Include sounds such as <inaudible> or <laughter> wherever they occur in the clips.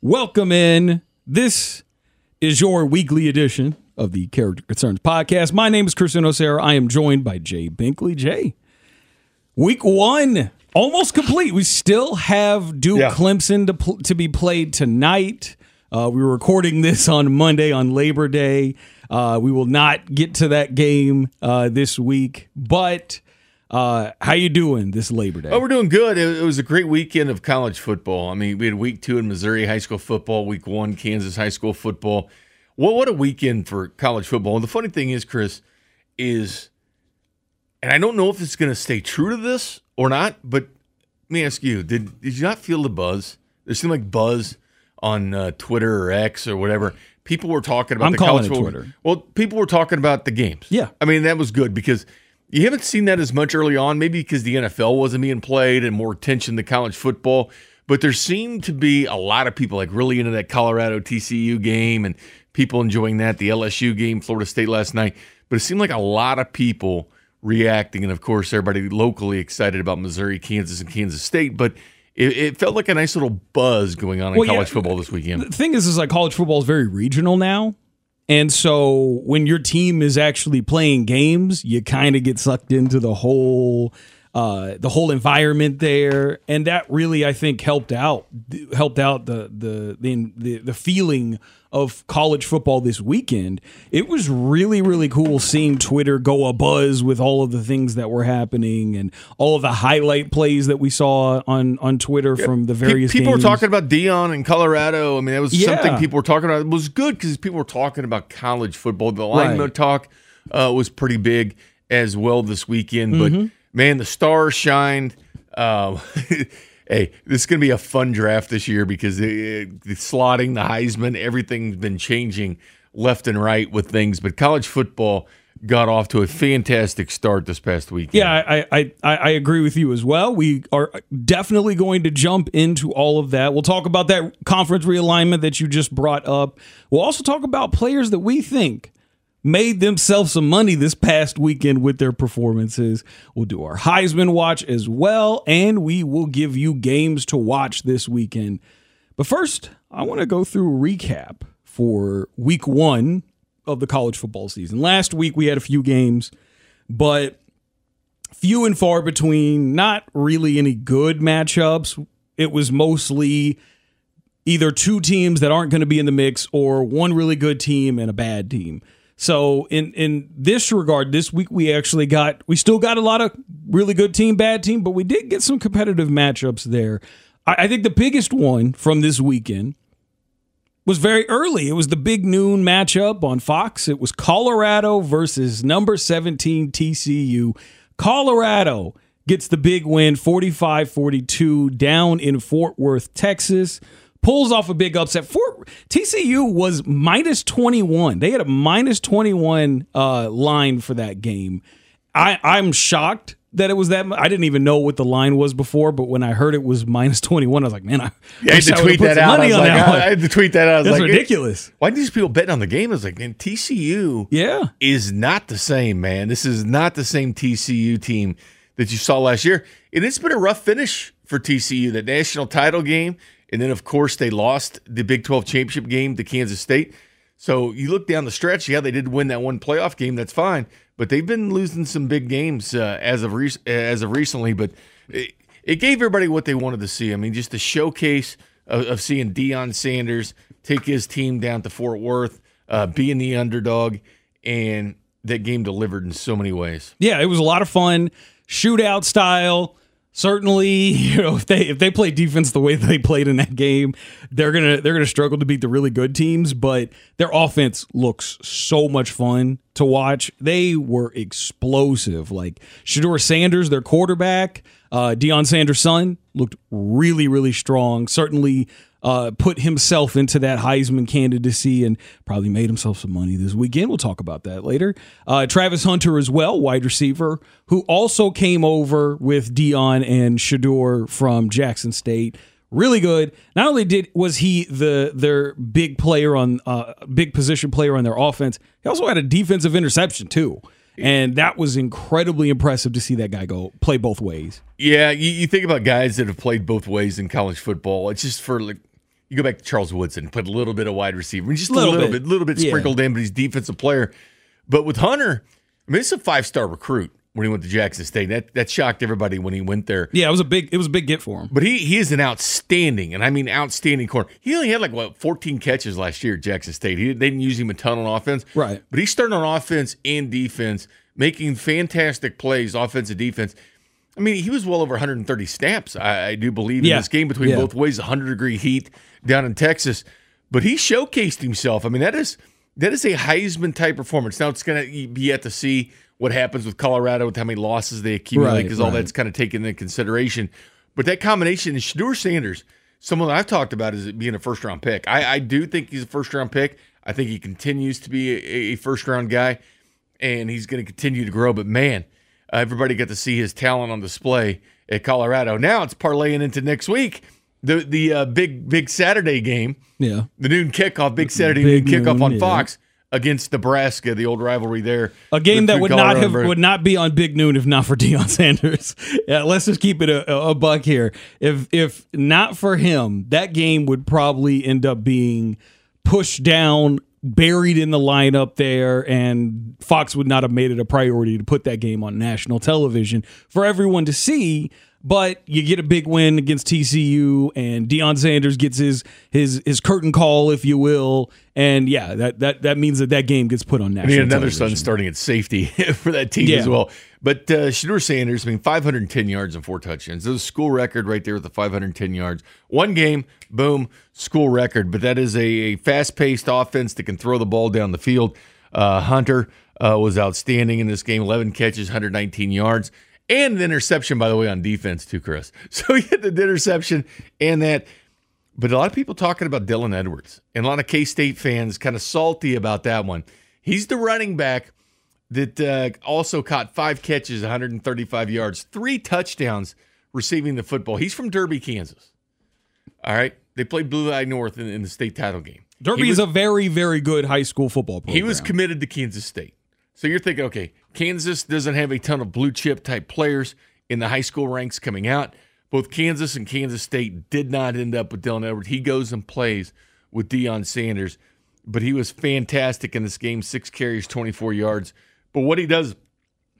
Welcome in. This is your weekly edition of the Character Concerns podcast. My name is Christian O'Sara. I am joined by Jay Binkley. Jay, week one almost complete. We still have Duke Yeah. Clemson to, pl- to be played tonight. Uh, we were recording this on Monday on Labor Day. Uh, we will not get to that game uh, this week, but uh, how you doing this Labor Day? Oh, we're doing good. It, it was a great weekend of college football. I mean, we had week two in Missouri high school football, week one Kansas high school football. What what a weekend for college football. And the funny thing is, Chris, is, and I don't know if it's going to stay true to this or not, but let me ask you: Did did you not feel the buzz? There seemed like buzz on uh, Twitter or X or whatever. People were talking about I'm the calling college it football- Twitter. Well, people were talking about the games. Yeah. I mean, that was good because you haven't seen that as much early on, maybe because the NFL wasn't being played and more attention to college football. But there seemed to be a lot of people like really into that Colorado TCU game and people enjoying that, the LSU game, Florida State last night. But it seemed like a lot of people reacting. And of course, everybody locally excited about Missouri, Kansas, and Kansas State. But it, it felt like a nice little buzz going on in Well, yeah. college football this weekend. the thing is, is like college football is very regional now. And so when your team is actually playing games, you kind of get sucked into the whole uh, the whole environment there, and that really I think helped out helped out the the the the, the feeling of college football this weekend. It was really really cool seeing Twitter go a buzz with all of the things that were happening and all of the highlight plays that we saw on on Twitter from the various people games. were talking about Deion in Colorado. I mean, that was Yeah. something people were talking about. It was good because people were talking about college football. The lineman Right. talk uh, was pretty big as well this weekend. Mm-hmm. But man, the stars shined. Uh, <laughs> hey, this is going to be a fun draft this year because the, the slotting, the Heisman, everything's been changing left and right with things. But college football got off to a fantastic start this past weekend. Yeah, I, I, I, I agree with you as well. We are definitely going to jump into all of that. We'll talk about that conference realignment that you just brought up. We'll also talk about players that we think made themselves some money this past weekend with their performances. We'll do our Heisman watch as well, and we will give you games to watch this weekend. But first, I want to go through a recap for week one of the college football season. Last week, we had a few games, but few and far between, not really any good matchups. It was mostly either two teams that aren't going to be in the mix or one really good team and a bad team. So in in this regard, this week we actually got we still got a lot of really good team, bad team, but we did get some competitive matchups there. I, I think the biggest one from this weekend was very early. It was the big noon matchup on Fox. It was Colorado versus number 17 TCU. Colorado gets the big win 45 42 down in Fort Worth, Texas. Pulls off a big upset. Fort TCU was minus 21. They had a minus 21 uh, line for that game. I, I'm shocked that it was that. I didn't even know what the line was before, but when I heard it was <laughs> minus 21, I was like, man, I, Yeah, I had to tweet that out. I was like, that <laughs> I. I had to tweet that out. I was That's like, ridiculous. Why do these people betting on the game? I was like, man, TCU Yeah. is not the same, man. This is not the same TCU team that you saw last year. And it's been a rough finish for TCU. The national title game, and then of course they lost the Big 12 championship game to Kansas State. So you look down the stretch, yeah, they did win that one playoff game. That's fine, but they've been losing some big games uh, as of re- as of recently. But it, it gave everybody what they wanted to see. I mean, just the showcase of, of seeing Deion Sanders take his team down to Fort Worth, uh, being the underdog, and that game delivered in so many ways. Yeah, it was a lot of fun, shootout style. Certainly, <laughs> you know, if they if they play defense the way they played in that game, they're gonna they're gonna struggle to beat the really good teams. But their offense looks so much fun to watch. They were explosive. Like Shedeur Sanders, their quarterback, uh, Deion Sanders' son, looked really really strong. Certainly uh, put himself into that Heisman candidacy and probably made himself some money this weekend. We'll talk about that later. Uh, Travis Hunter as well, wide receiver, who also came over with Deion and Shedeur from Jackson State. Really good. Not only did was he the their big player on uh, big position player on their offense, he also had a defensive interception too. And that was incredibly impressive to see that guy go play both ways. Yeah, you, you think about guys that have played both ways in college football. It's just for like you go back to Charles Woodson, put a little bit of wide receiver, just a Little bit. bit, little bit Yeah. sprinkled in, but he's a defensive player. But with Hunter, I mean, it's a five star recruit when he went to Jackson State. That that shocked everybody when he went there. Yeah, it was a big it was a big get for him. But he he is an outstanding, and I mean outstanding corner. He only had like what 14 catches last year at Jackson State. He, they didn't use him a ton on offense, Right. But he's starting on offense and defense, making fantastic plays, offensive defense. I mean, he was well over 130 snaps, I, I do believe, in Yeah. this game between Yeah. both ways, 100 degree heat down in Texas. But he showcased himself. I mean, that is that is a Heisman type performance. Now it's going to be yet to see what happens with Colorado with how many losses they accumulate Right, because all that's kind of taken into consideration. But that combination is Shedeur Sanders, someone that I've talked about as being a first round pick. I, I do think he's a first round pick. I think he continues to be a, a first round guy, and he's going to continue to grow. But man, everybody got to see his talent on display at Colorado. Now it's parlaying into next week, the the uh, big big Saturday game, Yeah. the noon kickoff, big Saturday Big noon kickoff on yeah. Fox against Nebraska, the old rivalry there. A game that would not have would not be on Big Noon if not for <laughs> Deion Sanders. yeah, let's just keep it a, a buck here. If if not for him, that game would probably end up being pushed down, buried in the lineup there, and Fox would not have made it a priority to put that game on national television for everyone to see. But you get a big win against TCU, and Deion Sanders gets his his his curtain call, if you will, and yeah, that that that means that that game gets put on I national. mean, another television. son starting at safety <laughs> for that team Yeah. as well. But uh, Shedeur Sanders, I mean, 510 yards and four touchdowns. A school record right there with the 510 yards. One game, boom, school record. But that is a, a fast paced offense that can throw the ball down the field. Uh, Hunter uh, was outstanding in this game 11 catches, 119 yards. And an interception, by the way, on defense, too, Chris. <laughs> So he had the interception and that. But a lot of people talking about Dylan Edwards and a lot of K State fans kind of salty about that one. He's the running back that uh, also caught five catches, 135 yards, three touchdowns receiving the football. He's from Derby, Kansas. All right. They played Blue Eye North in, in the state title game. Derby He is a very, very good high school football program. he was committed to Kansas State. So you're thinking, okay, Kansas doesn't have a ton of blue chip type players in the high school ranks coming out. Both Kansas and Kansas State did not end up with Dylan Edwards. He goes and plays with Deion Sanders, but he was fantastic in this game six carries, 24 yards. But what he does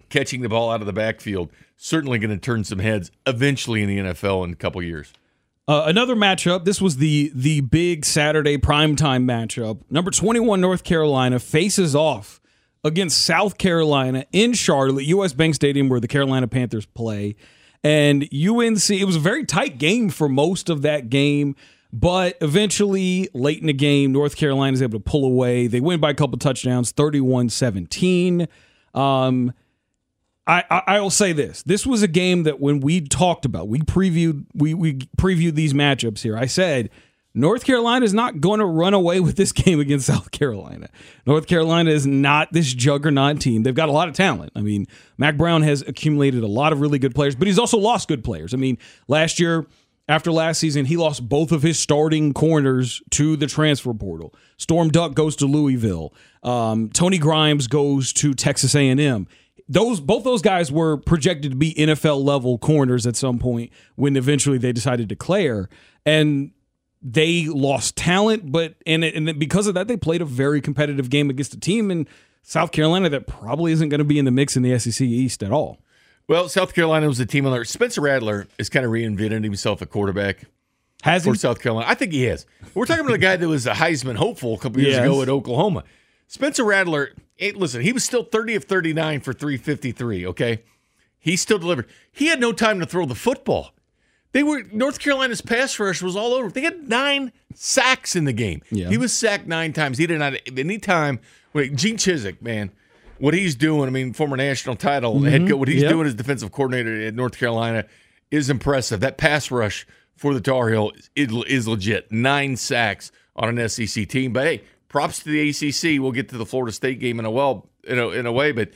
catching the ball out of the backfield, certainly going to turn some heads eventually in the NFL in a couple years. Uh, another matchup. This was the the big Saturday primetime matchup. Number 21 North Carolina faces off against South Carolina in Charlotte, US Bank Stadium where the Carolina Panthers play. And UNC, it was a very tight game for most of that game, but eventually late in the game, North Carolina is able to pull away. They win by a couple touchdowns, 31-17. Um I, I I will say this: this was a game that when we talked about, we previewed we we previewed these matchups here. I said North Carolina is not going to run away with this <laughs> game against South Carolina. North Carolina is not this juggernaut team. They've got a lot of talent. I mean, Mack Brown has accumulated a lot of really good players, but he's also lost good players. I mean, last year. After last season, he lost both of his starting corners to the transfer portal. Storm Duck goes to Louisville. Um, Tony Grimes goes to Texas A&M those both those guys were projected to be NFL level corners at some point when eventually they decided to declare and they lost talent but and it, and because of that they played a very competitive game against a team in South Carolina that probably isn't going to be in the mix in the SEC East at all. Well, South Carolina was the team on there. Spencer Rattler has kind of reinvented himself a quarterback. Has he? for South Carolina. I think he has. We're talking about a guy that was a Heisman hopeful a couple years Yes. ago at Oklahoma. Spencer Rattler, eh, listen, he was still 30 of 39 for 353, okay? He still delivered. He had no time to throw the football. They were North Carolina's pass rush was all over. They had nine sacks in the game. Yeah. He was sacked nine times. He did not any time. Wait, Gene Chizik, man, what he's doing. I mean, former national title head mm-hmm. coach. What he's Yep. doing as defensive coordinator at North Carolina is impressive. That pass rush for the Tar Heel is, is legit. Nine sacks on an SEC team. But hey, props to the ACC. We'll get to the Florida State game in a well in a, in a way, but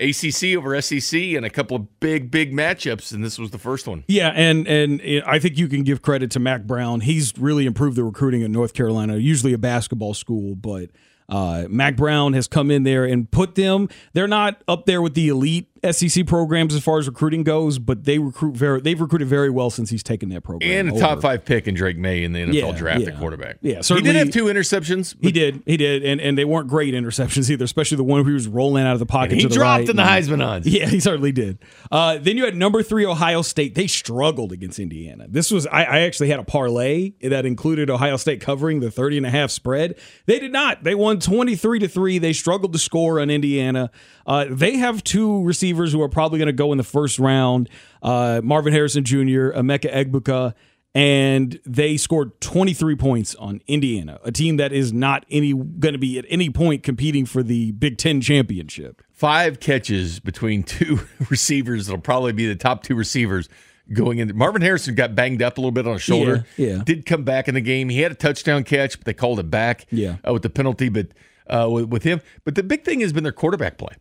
ACC over SEC and a couple of big big matchups, and this was the first one. Yeah, and and I think you can give credit to Mack Brown. He's really improved the recruiting at North Carolina, usually a basketball school, but uh, Mack Brown has come in there and put them. They're not up there with the elite SEC programs as far as recruiting goes, but they recruit very. They've recruited very well since he's taken that program. And a over. top five pick in Drake Maye in the NFL Yeah, draft yeah. at quarterback. Yeah, he did have two interceptions. He did, he did, and and they weren't great interceptions either, especially the one where he was rolling out of the pocket. He to the dropped right in the Heisman odds. <laughs> Yeah, he certainly did. Uh, then you had number three Ohio State. They struggled against Indiana. This was I, I actually had a parlay that included Ohio State covering the 30 and a half spread. They did not. They won 23 to 3. They struggled to score on Indiana. Uh, they have two receivers who are probably going to go in the first round. Uh, Marvin Harrison Jr., Emeka Egbuka, and they scored 23 points on Indiana, a team that is not any going to be at any point competing for the Big 10 championship. Five catches between two <laughs> receivers that'll probably be the top two receivers going in. Marvin Harrison got banged up a little bit on his shoulder. Yeah, yeah. Did come back in the game. He had a touchdown catch, but they called it back Yeah. uh, with the penalty. But uh, with, with him, but the big thing has been their quarterback play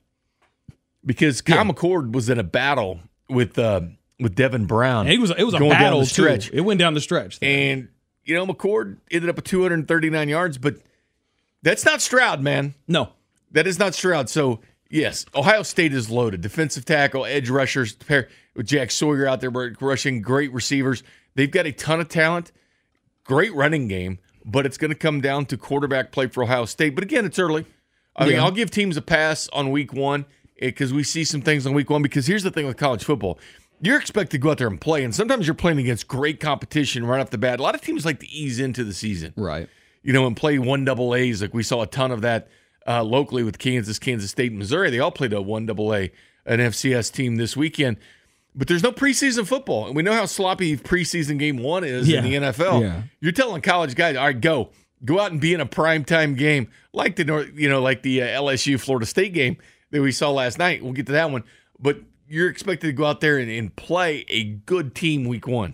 because Kyle McCord was in a battle with uh, with Devin Brown. And it was it was a battle stretch. Too. It went down the stretch. And you know, McCord ended up with 239 yards, but that's not Stroud, man. no, That is not Stroud. So yes, Ohio State is loaded. Defensive tackle, edge rushers, pair with Jack Sawyer out there rushing, great receivers. They've got a ton of talent, great running game, but it's going to come down to quarterback play for Ohio State. But again, it's early. I mean, Yeah. I'll give teams a pass on week one because we see some things on week one. Because here's the thing with college football. You're expected to go out there and play, and sometimes you're playing against great competition right off the bat. A lot of teams like to ease into the season right. you know, and play one double A's. Like we saw a ton of that uh, locally with Kansas, Kansas State, and Missouri. They all played a one double A, an FCS team this weekend. But there's no preseason football, and we know how sloppy preseason game one is Yeah. in the NFL. Yeah. You're telling college guys, all right, go, go out and be in a primetime game like the North, you know, like the uh, LSU Florida State game that we saw last night. We'll get to that one, but you're expected to go out there and, and play a good team week one.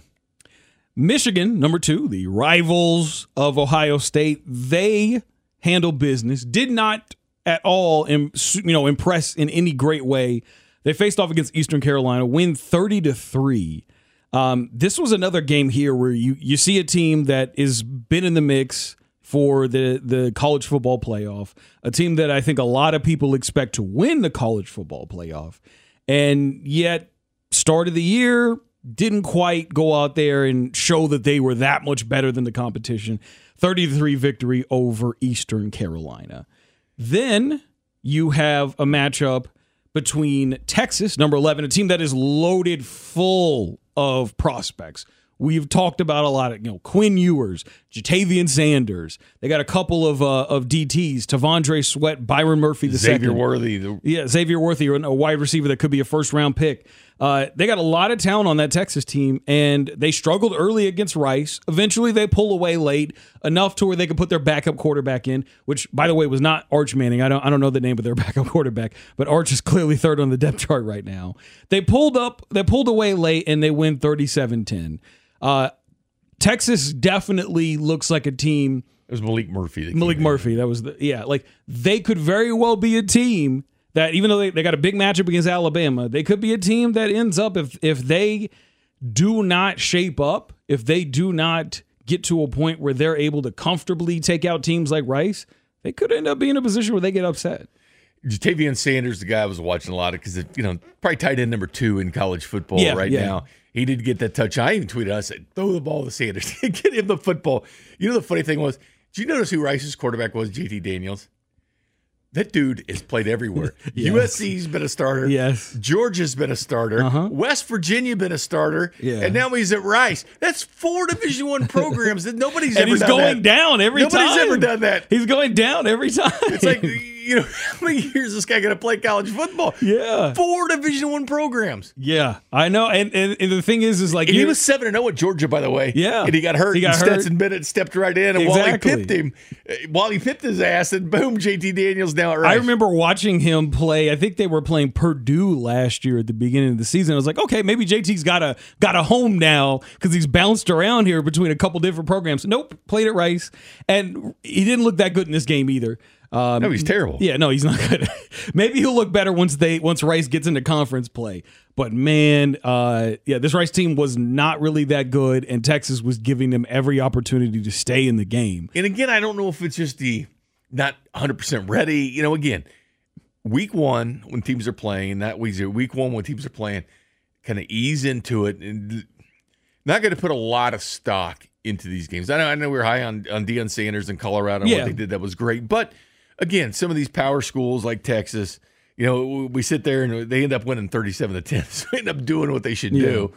Michigan, number two, the rivals of Ohio State, they handle business. Did not at all, you know, impress in any great way. They faced off against Eastern Carolina, win thirty to three. Um, this was another game here where you you see a team that has been in the mix for the the college football playoff, a team that I think a lot of people expect to win the college football playoff, and yet start of the year didn't quite go out there and show that they were that much better than the competition. 33 victory over Eastern Carolina. Then you have a matchup between Texas, number 11, a team that is loaded full of prospects. We've talked about a lot of, you know, Quinn Ewers, Ja'Tavion Sanders. They got a couple of uh, of DTs, T'Vondre Sweat, Byron Murphy the Xavier second. Worthy, the Yeah, Xavier Worthy, a wide receiver that could be a first round pick. Uh, they got a lot of talent on that Texas team, and they struggled early against Rice. Eventually, they pull away late enough to where they could put their backup quarterback in, which, by the way, was not Arch Manning. I don't, I don't know the name of their <laughs> backup quarterback, but Arch is clearly third on the depth chart right now. They pulled up, they pulled away late, and they win 37 10. Uh, Texas definitely looks like a team it was Maalik Murphy. that Malik in. Murphy. That was the yeah. Like they could very well be a team that even though they, they got a big matchup against Alabama, they could be a team that ends up if if they do not shape up, if they do not get to a point where they're able to comfortably take out teams like Rice, they could end up being in a position where they get upset. Ja'Tavion Sanders, the guy I was watching a lot of because you know probably tight end number two in college football Yeah, right yeah. now. He did get that touch. I even tweeted. I said, "Throw the ball to Sanders. <laughs> Get him the football." You know the funny thing was, did you notice who Rice's quarterback was? JT Daniels. That dude has played everywhere. <laughs> Yes. USC's been a starter. Yes. Georgia's been a starter. Uh-huh. West Virginia been a starter. Yeah. And now he's at Rice. That's four Division One programs that nobody's ever done. And ever he's going that. down every Nobody's time. ever done that. He's going down every <laughs> time. It's like you know, <laughs> how many years this guy going to play college football? yeah, Four Division One programs. yeah. I know. And, and and the thing is, is like And he was seven and zero at Georgia, by the way. Yeah. and he got hurt. He got and hurt. Stetson Bennett stepped right in, and Exactly. he pipped him. Uh, Wally pipped his ass, and boom, JT Daniels now at Rice. I remember watching him play. I think they were playing Purdue last year at the beginning of the season. I was like, okay, maybe JT's got a got a home now because he's bounced around here between a couple different programs. Nope, played at Rice, and he didn't look that good in this game either. Um, No, he's terrible. yeah, no, he's not good. <laughs> maybe he'll look better once they once Rice gets into conference play. But man, uh, yeah, this Rice team was not really that good, and Texas was giving them every opportunity to stay in the game. And again, I don't know if it's just the not 100 percent ready. You know, again, week one when teams are playing, not week zero, week one when teams are playing, kind of ease into it and not going to put a lot of stock into these games. I know, I know we are high on on Deion Sanders in Colorado. and Yeah. What they did that was great, but again, some of these power schools like Texas, you know, we sit there and they end up winning thirty-seven to ten. <laughs> So they end up doing what they should do,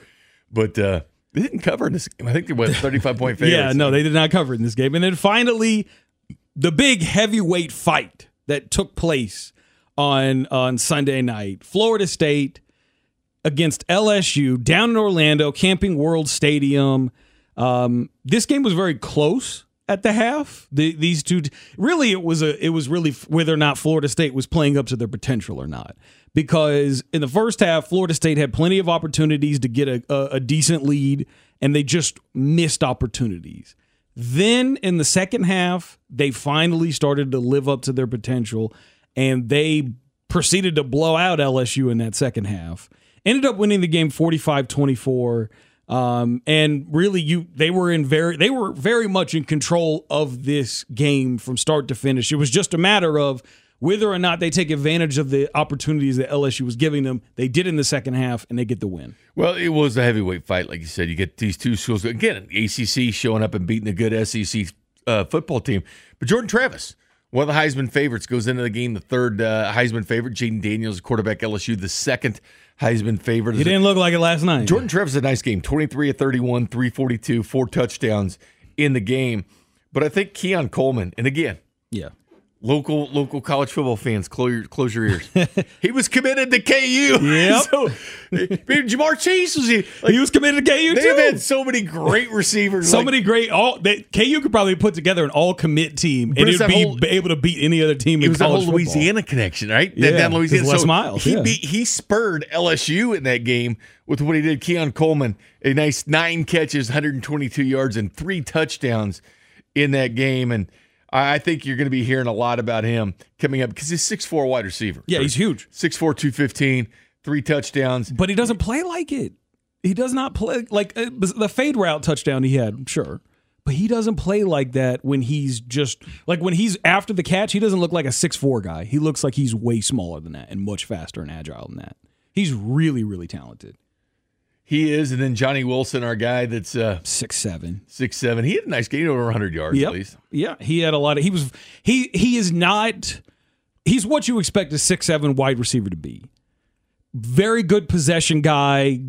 but uh, they didn't cover in this game. I think they went thirty-five point <laughs> favorites. Yeah, no, they did not cover in this game. And then finally, the big heavyweight fight that took place on on Sunday night, Florida State against LSU down in Orlando, Camping World Stadium. Um, this game was very close at the half. The, these two, really, it was a, it was really whether or not Florida State was playing up to their potential or not. Because in the first half, Florida State had plenty of opportunities to get a, a, a decent lead, and they just missed opportunities. Then in the second half, they finally started to live up to their potential, and they proceeded to blow out LSU in that second half. Ended up winning the game 45-24. Um, and really you they were in very they were very much in control of this game from start to finish. It was just a matter of whether or not they take advantage of the opportunities that LSU was giving them. They did in the second half and they get the win. Well, it was a heavyweight fight, like you said. You get these two schools again. ACC showing up and beating a good SEC uh, football team, but Jordan Travis, one of the Heisman favorites, goes into the game. The third uh, Heisman favorite, Jayden Daniels, quarterback LSU, the second Heisman favorite. He didn't look like it last night. Jordan Travis had a nice game, twenty three of thirty one, three forty two, four touchdowns in the game. But I think Keon Coleman, and again, yeah. Local local college football fans, close your, close your ears. <laughs> he was committed to KU. <laughs> Yep. so, eh, eh, Ja'Marr Chase was he. Like, he was committed to KU too? They've too. had so many great receivers. <laughs> so like, many great all that KU could probably put together an all commit team and it'd be whole- able to beat any other team It was whole college football. Louisiana connection, right? Yeah, down Louisiana. Les Miles, he yeah. beat, he spurred LSU in that game with what he did. Keon Coleman, a nice nine catches, 122 yards, and three touchdowns in that game. And I think you're going to be hearing a lot about him coming up because he's 6'4 wide receiver. Yeah, he's huge. 6'4, 215, three touchdowns. But he doesn't play like it. He does not play like uh, the fade route touchdown he had, sure. But he doesn't play like that when he's just like when he's after the catch, he doesn't look like a six four guy. He looks like he's way smaller than that and much faster and agile than that. He's really, really talented. He is. And then Johnny Wilson, our guy that's uh, Six seven. six seven. He had a nice game, over 100 yards Yep. at least. Yeah. He had a lot of he was he he is not he's what you expect a six seven wide receiver to be. Very good possession guy,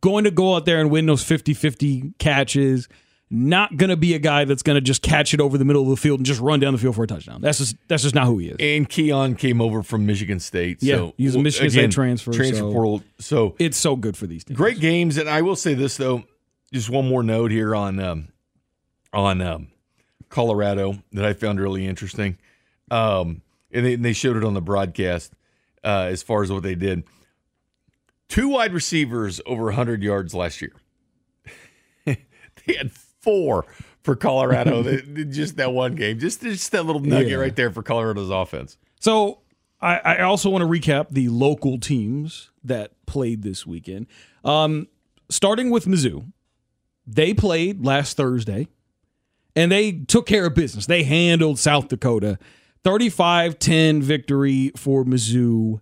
going to go out there and win those 50-50 catches. Not gonna be a guy that's gonna just catch it over the middle of the field and just run down the field for a touchdown. That's just that's just not who he is. And Keon came over from Michigan State. Yeah, so, he's a Michigan State again, transfer, Transfer so- portal. So It's so good for these teams. great games, and I will say this though, just one more note here on um, on um, Colorado that I found really interesting, um, and, they, and they showed it on the broadcast uh, as far as what they did. Two wide receivers over 100 yards last year. <laughs> they had four for Colorado. <laughs> Just that one game, just just that little nugget Yeah. right there for Colorado's offense. So I, I also want to recap the local teams that played this weekend. Um, starting with Mizzou, they played last Thursday and they took care of business. They handled South Dakota. 35 10 victory for Mizzou.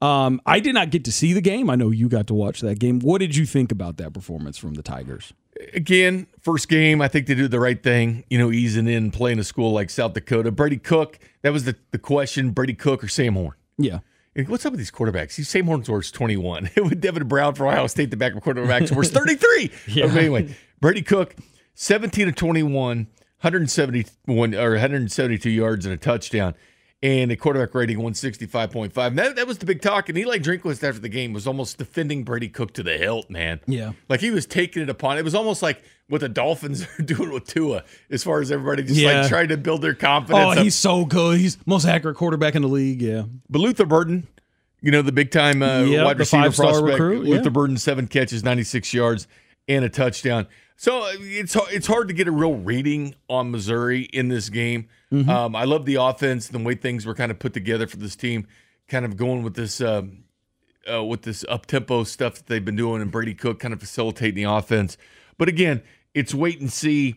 Um, I did not get to see the game. I know you got to watch that game. What did you think about that performance from the Tigers? Again, first game, I think they did the right thing, you know, easing in, playing a school like South Dakota. Brady Cook, that was the, the question Brady Cook or Sam Horn. Yeah. What's up with these quarterbacks? These Sam Horn's scores 21. <laughs> with Devin Brown for Ohio State, the backup quarterback, scores <laughs> 33. Yeah. But anyway, Brady Cook, 17 to 21, 171 or 172 yards and a touchdown. And a quarterback rating 165.5. And That, that was the big talk. And Eli Drinkwitz after the game was almost defending Brady Cook to the hilt, man. Yeah. Like he was taking it upon. It was almost like what the Dolphins are <laughs> doing with Tua, as far as everybody just Yeah. like trying to build their confidence. Oh, he's so good. He's most accurate quarterback in the league. Yeah. But Luther Burden, you know, the big time uh, Yep, wide receiver prospect. recruit, yeah. Luther Burden, seven catches, 96 yards, and a touchdown. So uh, it's it's hard to get a real reading on Missouri in this game. Mm-hmm. Um, I love the offense, the way things were kind of put together for this team, kind of going with this um, uh, with this up tempo stuff that they've been doing, and Brady Cook kind of facilitating the offense. But again, it's wait and see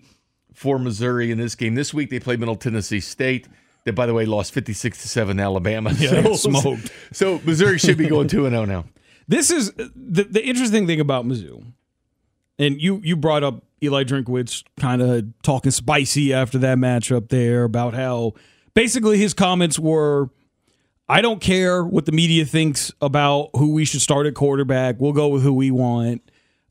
for Missouri in this game. This week they play Middle Tennessee State. That, by the way, lost 56 to 7 Alabama. <laughs> Yeah, got <laughs> smoked. So Missouri should be going 2 and 0 now. This is the the interesting thing about Mizzou, and you you brought up Eli Drinkwitz kind of talking spicy after that matchup there about how basically his comments were. I don't care what the media thinks about who we should start at quarterback. We'll go with who we want.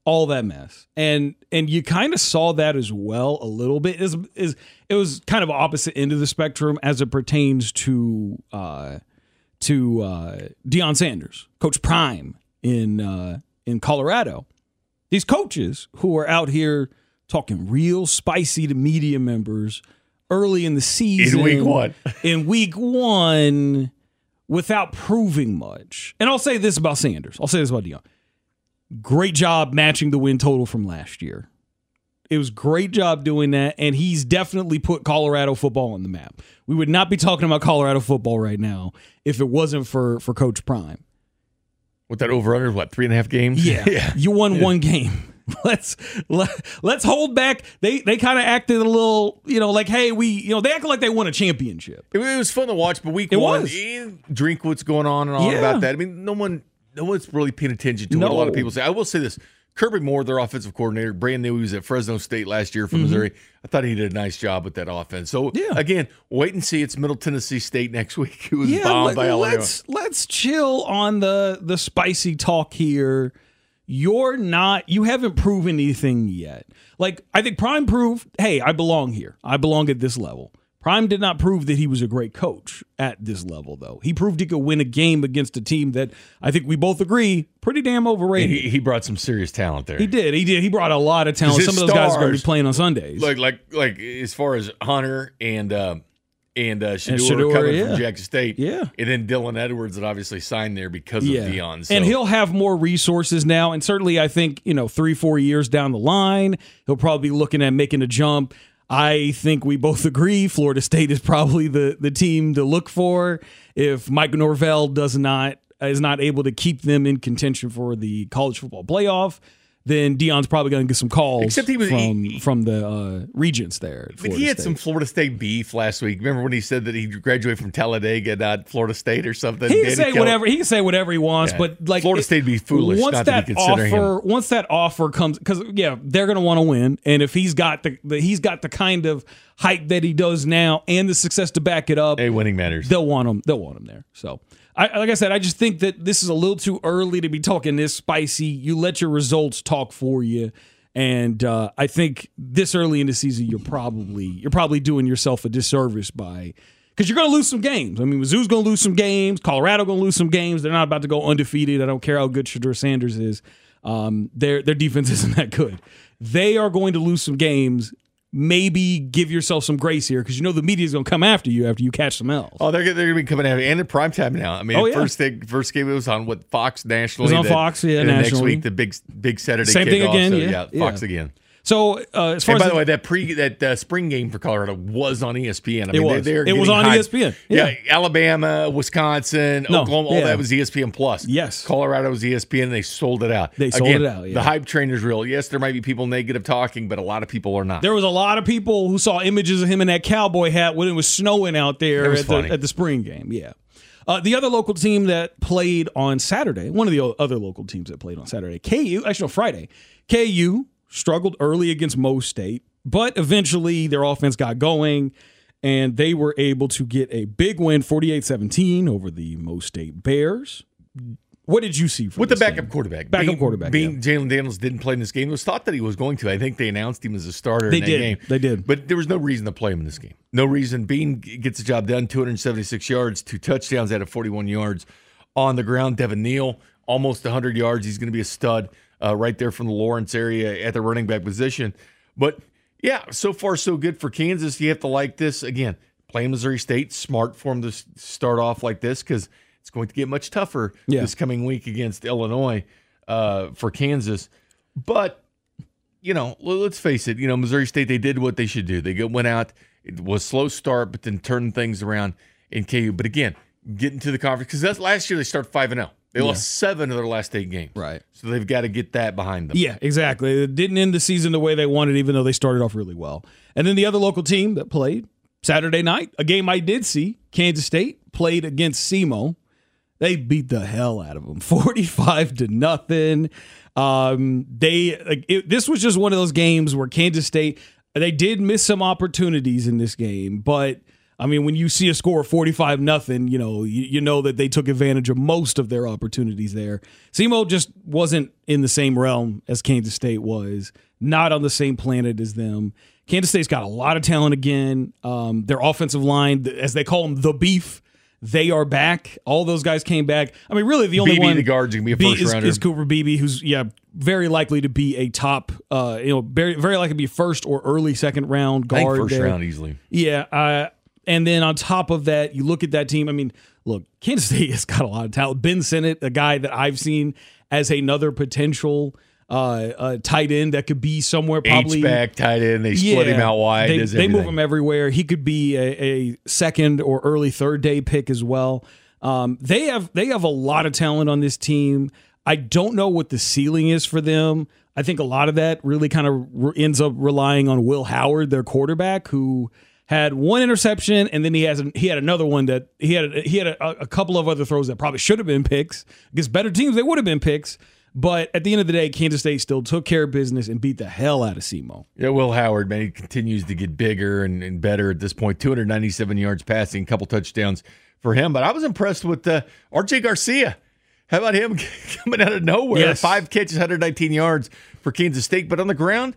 All that mess, and and you kind of saw that as well a little bit. Is is it was kind of opposite end of the spectrum as it pertains to uh, to uh, Deion Sanders, Coach Prime in uh, in Colorado. These coaches who are out here talking real spicy to media members early in the season, In week one. <laughs> in week one, without proving much. And I'll say this about Sanders. I'll say this about Deion. Great job matching the win total from last year. It was great job doing that, and he's definitely put Colorado football on the map. We would not be talking about Colorado football right now if it wasn't for for Coach Prime. With that over under, what, three and a half games? Yeah, <laughs> you won one game. <laughs> Let's let, let's hold back. They they kind of acted a little, you know, like hey, we you know they acted like they won a championship. It, it was fun to watch, but week It one, was. eh, drink what's going on and all Yeah. about that. I mean, no one, no one's really paying attention to what a lot of people say. I will say this: Kirby Moore, their offensive coordinator, brand new. He was at Fresno State last year for Missouri. I thought he did a nice job with that offense. So Mm-hmm. Yeah. again, wait and see. It's Middle Tennessee State next <laughs> week. It was bombed let, by Alabama. let's let's chill on the the spicy talk here. You're not you haven't proven anything yet. Like I think Prime proved, hey, I belong here. I belong at this level. Prime did not prove that he was a great coach at this level though. He proved he could win a game against a team that I think we both agree pretty damn overrated. He, he brought some serious talent there. He did. He did. He brought a lot of talent. Some of those guys are going to be playing on Sundays. like like like as far as Hunter and uh, and uh, Shedeur, Shedeur, coming yeah. from Jackson State, Yeah. and then Dylan Edwards that obviously signed there because of Deion. So. And he'll have more resources now. And certainly, I think, you know, three, four years down the line, he'll probably be looking at making a jump. I think we both agree Florida State is probably the, the team to look for if Mike Norvell does not is not able to keep them in contention for the college football playoff. Then Deion's probably going to get some calls Except he was- from he- from the uh, regents there. But Florida he had State. some Florida State beef last week. Remember when he said that he graduated from Talladega, not Florida State or something? He can Danny say Kelly- whatever he can say whatever he wants, Yeah. but like Florida it- State be foolish once not to be that considering offer, once that offer comes, because yeah, they're going to want to win, and if he's got the, the he's got the kind of hype that he does now and the success to back it up, Hey, winning matters. they'll want him. They'll want him there. So, I, like I said, I just think that this is a little too early to be talking this spicy. You let your results talk for you, and uh, I think this early in the season, you're probably you're probably doing yourself a disservice by because you're going to lose some games. I mean, Mizzou's going to lose some games. Colorado going to lose some games. They're not about to go undefeated. I don't care how good Shedeur Sanders is. Um, their their defense <laughs> isn't that good. They are going to lose some games. Maybe give yourself some grace here because you know the media is going to come after you after you catch some L's. Oh, they're, they're going to be coming out and in prime time now. I mean, Oh, yeah. first thing, first game it was on what Fox nationally. It was on then- Fox, yeah, and then next week the big big Saturday. Same thing again, so, yeah, Fox yeah. again. So uh, as far And by as the way, that pre that uh, spring game for Colorado was on ESPN. I mean, was. They, It was on hyped. ESPN. Yeah. Yeah. Alabama, Wisconsin, No, Oklahoma, all yeah. that was ESPN plus. Yes. Colorado was ESPN. and They sold it out. They sold Again, it out, yeah. The hype train is real. Yes, there might be people negative talking, but a lot of people are not. there was a lot of people who saw images of him in that cowboy hat when it was snowing out there at the, at the spring game. Yeah. Uh, the other local team that played on Saturday, one of the other local teams that played on Saturday, KU, actually, no, Friday, KU struggled early against Mo State, but eventually their offense got going and they were able to get a big win 48 17 over the Mo State Bears. What did you see from with the backup game? quarterback. Backup being, quarterback, Being Jalon Daniels didn't play in this game. It was thought that he was going to. I think they announced him as a starter They did. game. They did. But there was no reason to play him in this game. No reason. Bean gets the job done, 276 yards, two touchdowns out of 41 yards on the ground. Devin Neal, almost 100 yards. He's going to be a stud uh, right there from the Lawrence area at the running back position. But yeah, so far so good for Kansas. You have to like this. Again, playing Missouri State, smart for them to start off like this because it's going to get much tougher Yeah. this coming week against Illinois uh, for Kansas. But you know, let's face it. You know, Missouri State they did what they should do. They went out. It was slow start, but then turned things around in KU. But again, getting to the conference because that's last year they started five and zero. They lost seven of their last eight games. Right. So they've got to get that behind them. Yeah, exactly. It didn't end the season the way they wanted, even though they started off really well. And then the other local team that played, Saturday night, a game I did see, Kansas State played against SEMO. They beat the hell out of them, <laughs> forty-five to nothing. Um, they like it, this was just one of those games where Kansas State they did miss some opportunities in this game, but I mean, when you see a score of 45 nothing, you know, you, you, know that they took advantage of most of their opportunities there. SEMO just wasn't in the same realm as Kansas State was, not on the same planet as them. Kansas State's got a lot of talent again. Um, their offensive line, as they call them, the beef, they are back. All those guys came back. I mean, really, the only Beebe, one the guards can be a first is, rounder. is Cooper Beebe, who's yeah very likely to be a top, uh, you know, very very likely to be first or early second round I think guard. first there. round easily. Yeah, uh, and then on top of that, you look at that team. I mean, look, Kansas State has got a lot of talent. Ben Sinnott, a guy that I've seen as another potential uh, uh, tight end that could be somewhere probably back tight end. They split him out wide. They, they move him everywhere. He could be a, a second or early third day pick as well. Um, they have they have a lot of talent on this team. I don't know what the ceiling is for them. I think a lot of that really kind of re- ends up relying on Will Howard, their quarterback, who had one interception and then he has he had another one that he had he had a, a couple of other throws that probably should have been picks against better teams. They would have been picks. But at the end of the day, Kansas State still took care of business and beat the hell out of SEMO. Yeah, Will Howard, man, he continues to get bigger and, and better at this point. 297 yards passing, a couple touchdowns for him. But I was impressed with uh, RJ Garcia. How about him <laughs> coming out of nowhere? Yes. Five catches, 119 yards for Kansas State. But on the ground,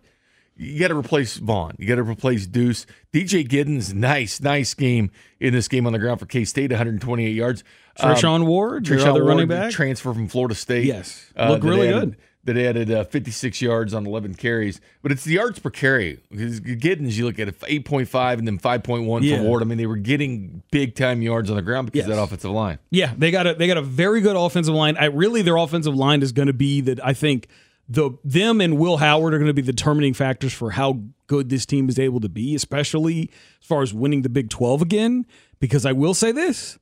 you got to replace Vaughn. You got to replace Deuce. DJ Giddens, nice, nice game in this game on the ground for K State, 128 yards. Treshaun Ward, your other Ward, running back. transfer from Florida State. Yes. Looked that really added- good. That added uh, 56 yards on 11 carries, but it's the yards per carry. Because Giddens, you look at it, 8.5 and then 5.1 Yeah. for Ward. I mean, they were getting big time yards on the ground because of Yes. that offensive line. Yeah, they got a they got a very good offensive line. I really their offensive line is going to be that I think the them and Will Howard are going to be determining factors for how good this team is able to be, especially as far as winning the Big 12 again because I will say this.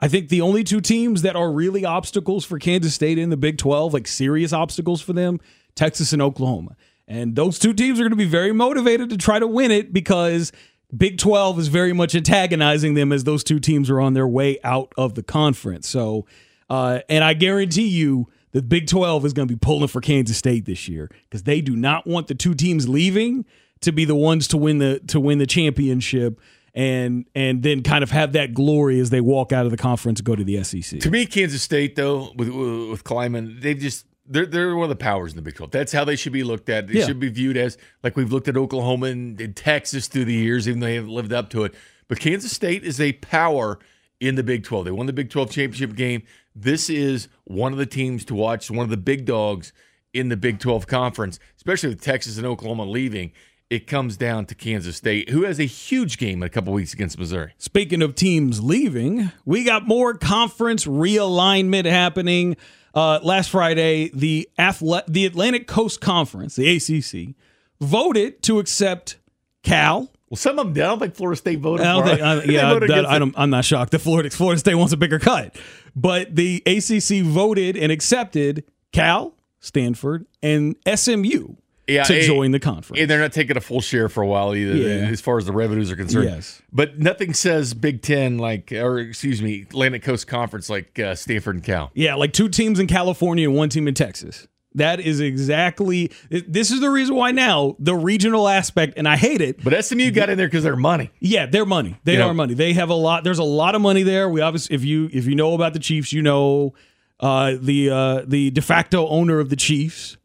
I think the only two teams that are really obstacles for Kansas State in the Big 12, like serious obstacles for them, Texas and Oklahoma. And those two teams are going to be very motivated to try to win it because Big 12 is very much antagonizing them as those two teams are on their way out of the conference. So, uh, and I guarantee you the Big 12 is going to be pulling for Kansas State this year because they do not want the two teams leaving to be the ones to win the to win the championship and and then kind of have that glory as they walk out of the conference and go to the SEC. To me, Kansas State though, with with Klieman, they just they're they're one of the powers in the Big 12. That's how they should be looked at. They Yeah. should be viewed as like we've looked at Oklahoma and, and Texas through the years, even though they haven't lived up to it. But Kansas State is a power in the Big 12. They won the Big 12 championship game. This is one of the teams to watch, one of the big dogs in the Big 12 conference, especially with Texas and Oklahoma leaving. It comes down to Kansas State, who has a huge game in a couple weeks against Missouri. Speaking of teams leaving, we got more conference realignment happening. Uh, last Friday, the athle- the Atlantic Coast Conference, the ACC, voted to accept Cal. Well, some of them did. I don't think Florida State voted I don't for think. I, <laughs> yeah, that, I don't, I'm not shocked that Florida Florida State wants a bigger cut, but the ACC voted and accepted Cal, Stanford, and SMU Yeah, to eh, join the conference. And they're not taking a full share for a while either, Yeah. as far as the revenues are concerned. Yes. But nothing says Big Ten like, or excuse me, Atlantic Coast Conference like uh, Stanford and Cal. Yeah, like two teams in California and one team in Texas. That is exactly. This is the reason why now the regional aspect, and I hate it. But SMU got in there because they're money. Yeah, they're money. They You know- are money. They have a lot. There's a lot of money there. We obviously, if you if you know about the Chiefs, you know uh, the uh, the de facto owner of the Chiefs,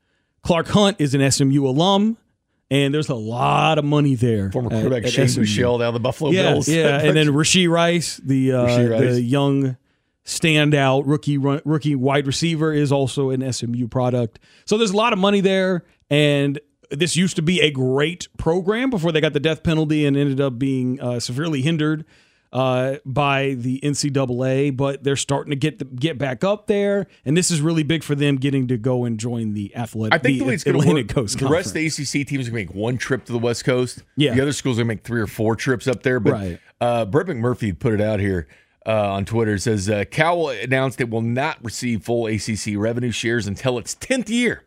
Clark Hunt, is an SMU alum, and there's a lot of money there. Former at- quarterback at Shane SMU. Buechele down the Buffalo Yeah, Bills. yeah, and then <laughs> Rashee Rice, the uh, Rashee Rice. the young standout rookie run, rookie wide receiver, is also an SMU product. So there's a lot of money there, and this used to be a great program before they got the death penalty and ended up being uh, severely hindered uh, by the NCAA. But they're starting to get the, get back up there, and this is really big for them getting to go and join the athletic. I think the, way it's going to Atlantic work, Coast the rest of the ACC teams to make one trip to the West Coast. Yeah. The other schools are going to make three or four trips up there. But Right. uh, Brett McMurphy put it out here uh, on Twitter. It says uh, Cal announced it will not receive full ACC revenue shares until its 10th year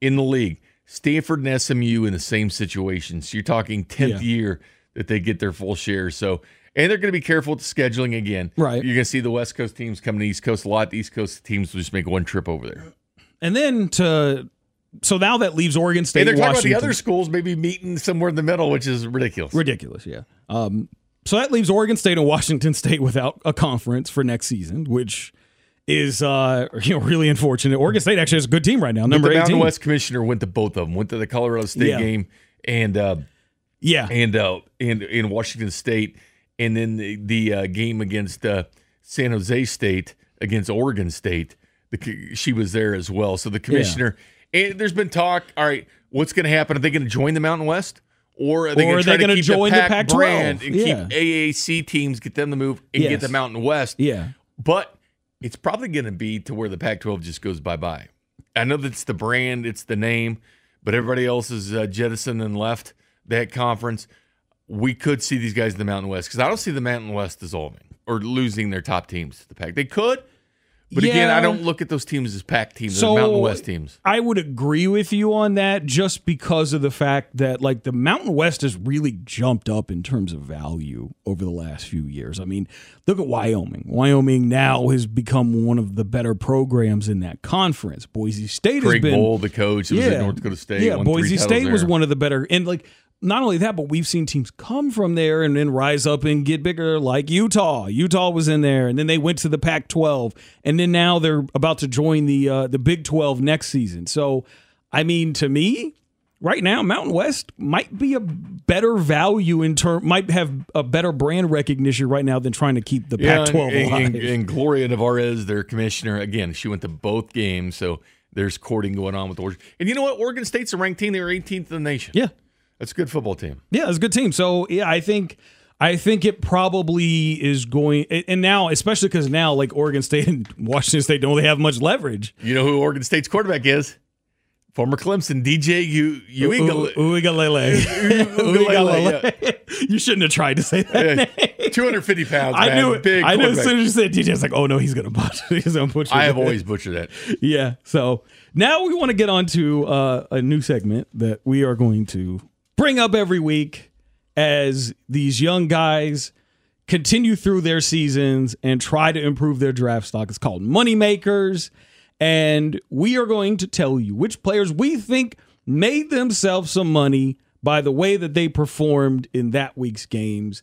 in the league. Stanford and SMU in the same situation. So you're talking 10th Yeah. year. that they get their full share. So, and they're going to be careful with the scheduling again. Right. You're going to see the West Coast teams coming to East Coast a lot. The East Coast teams will just make one trip over there. And then to so now that leaves Oregon State. And they're talking Washington. about the other schools maybe meeting somewhere in the middle, which is ridiculous. ridiculous. Yeah. Um, so that leaves Oregon State and Washington <laughs> State without a conference for next season, which is uh, <laughs> you know really unfortunate. Oregon State actually has a good team right now, number the Mountain eighteen. West commissioner went to both of them. Went to the Colorado State Yeah. game and uh, Yeah, and uh, and in Washington State, and then the, the uh, game against uh, San Jose State against Oregon State. The, she was there as well. So the commissioner and there's been talk. All right, what's going to happen? Are they going to join the Mountain West? Or are they Or going are to try to keep join the the Pac Pac-12? brand and Yeah. keep AAC teams, get them to move and Yes. get the Mountain West? yeah. But it's probably going to be to where the Pac-12 just goes bye-bye. I know that's the brand, it's the name, but everybody else is uh, jettisoned and left that conference. We could see these guys in the Mountain West because I don't see the Mountain West dissolving or losing their top teams to the Pac. They could, but again, I don't look at those teams as Pac teams. So- Mountain West teams. I would agree with you on that just because of the fact that like the Mountain West has really jumped up in terms of value over the last few years. I mean, look at Wyoming. Wyoming now has become one of the better programs in that conference. Boise State Craig has been Bohl, the coach, was at North Dakota State. Yeah, Boise State was there. one of the better and like not only that, but we've seen teams come from there and then rise up and get bigger, like Utah. Utah was in there, and then they went to the Pac-12, and then now they're about to join the uh, the Big 12 next season. So, I mean, to me, right now, Mountain West might be a better value in term, might have a better brand recognition right now than trying to keep the Yeah, Pac-12 and, alive. and, and Gloria Nevarez, their commissioner, again, she went to both games, so there's courting going on with Oregon. And you know what? Oregon State's a ranked team. They were 18th in the nation. yeah, That's a good football team. Yeah, it's a good team. So yeah, I think I think it probably is going. And now, especially because now, like Oregon State <laughs> and Washington State don't really have much leverage. You know who Oregon State's quarterback is? Former Clemson DJ U Uigal- <laughs> Uigalele. Uigalele. <laughs> You shouldn't have tried to say that. name. 250 pounds. I knew it. Big I knew as soon as you said DJ, I was like, oh no, he's gonna butcher. He's gonna butcher. I have always butchered that. Yeah. So now we want to get on to uh, a new segment that we are going to bring up every week as these young guys continue through their seasons and try to improve their draft stock. It's called Moneymakers. And we are going to tell you which players we think made themselves some money by the way that they performed in that week's games.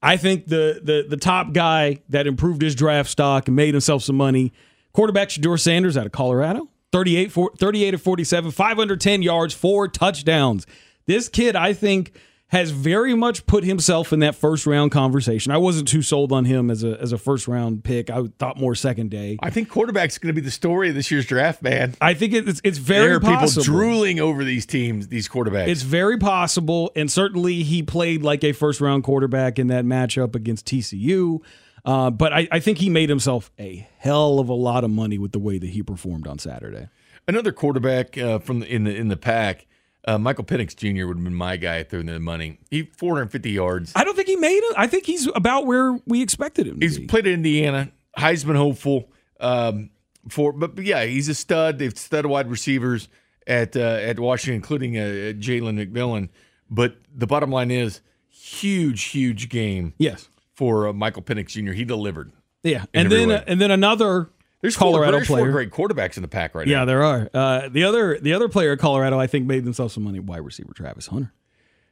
I think the the the top guy that improved his draft stock and made himself some money, quarterback Shedeur Sanders out of Colorado, 38 for, 38 of 47, 510 yards, four touchdowns. This kid, I think, has very much put himself in that first round conversation. I wasn't too sold on him as a as a first round pick. I thought more second day. I think quarterback's going to be the story of this year's draft, man. I think it's it's very There are people possible. drooling over these teams, these quarterbacks. It's very possible, and certainly he played like a first round quarterback in that matchup against TCU. Uh, but I, I think he made himself a hell of a lot of money with the way that he performed on Saturday. Another quarterback uh, from the, in the in the pack, uh, Michael Penix Jr. would have been my guy throwing the money. He 450 yards. I don't think he made it. I think he's about where we expected him He's be. played at Indiana, Heisman hopeful. Um, for but, but yeah, he's a stud. They've stud wide receivers at uh, at Washington, including uh, Jalen McMillan. But the bottom line is, huge, huge game yes. for uh, Michael Penix Jr. He delivered. Yeah. And then uh, and then another There's Colorado four, there's player. four great quarterbacks in the pack right Yeah, now. Yeah, there are. Uh, the other the other player at Colorado, I think, made themselves some money. Wide receiver Travis Hunter.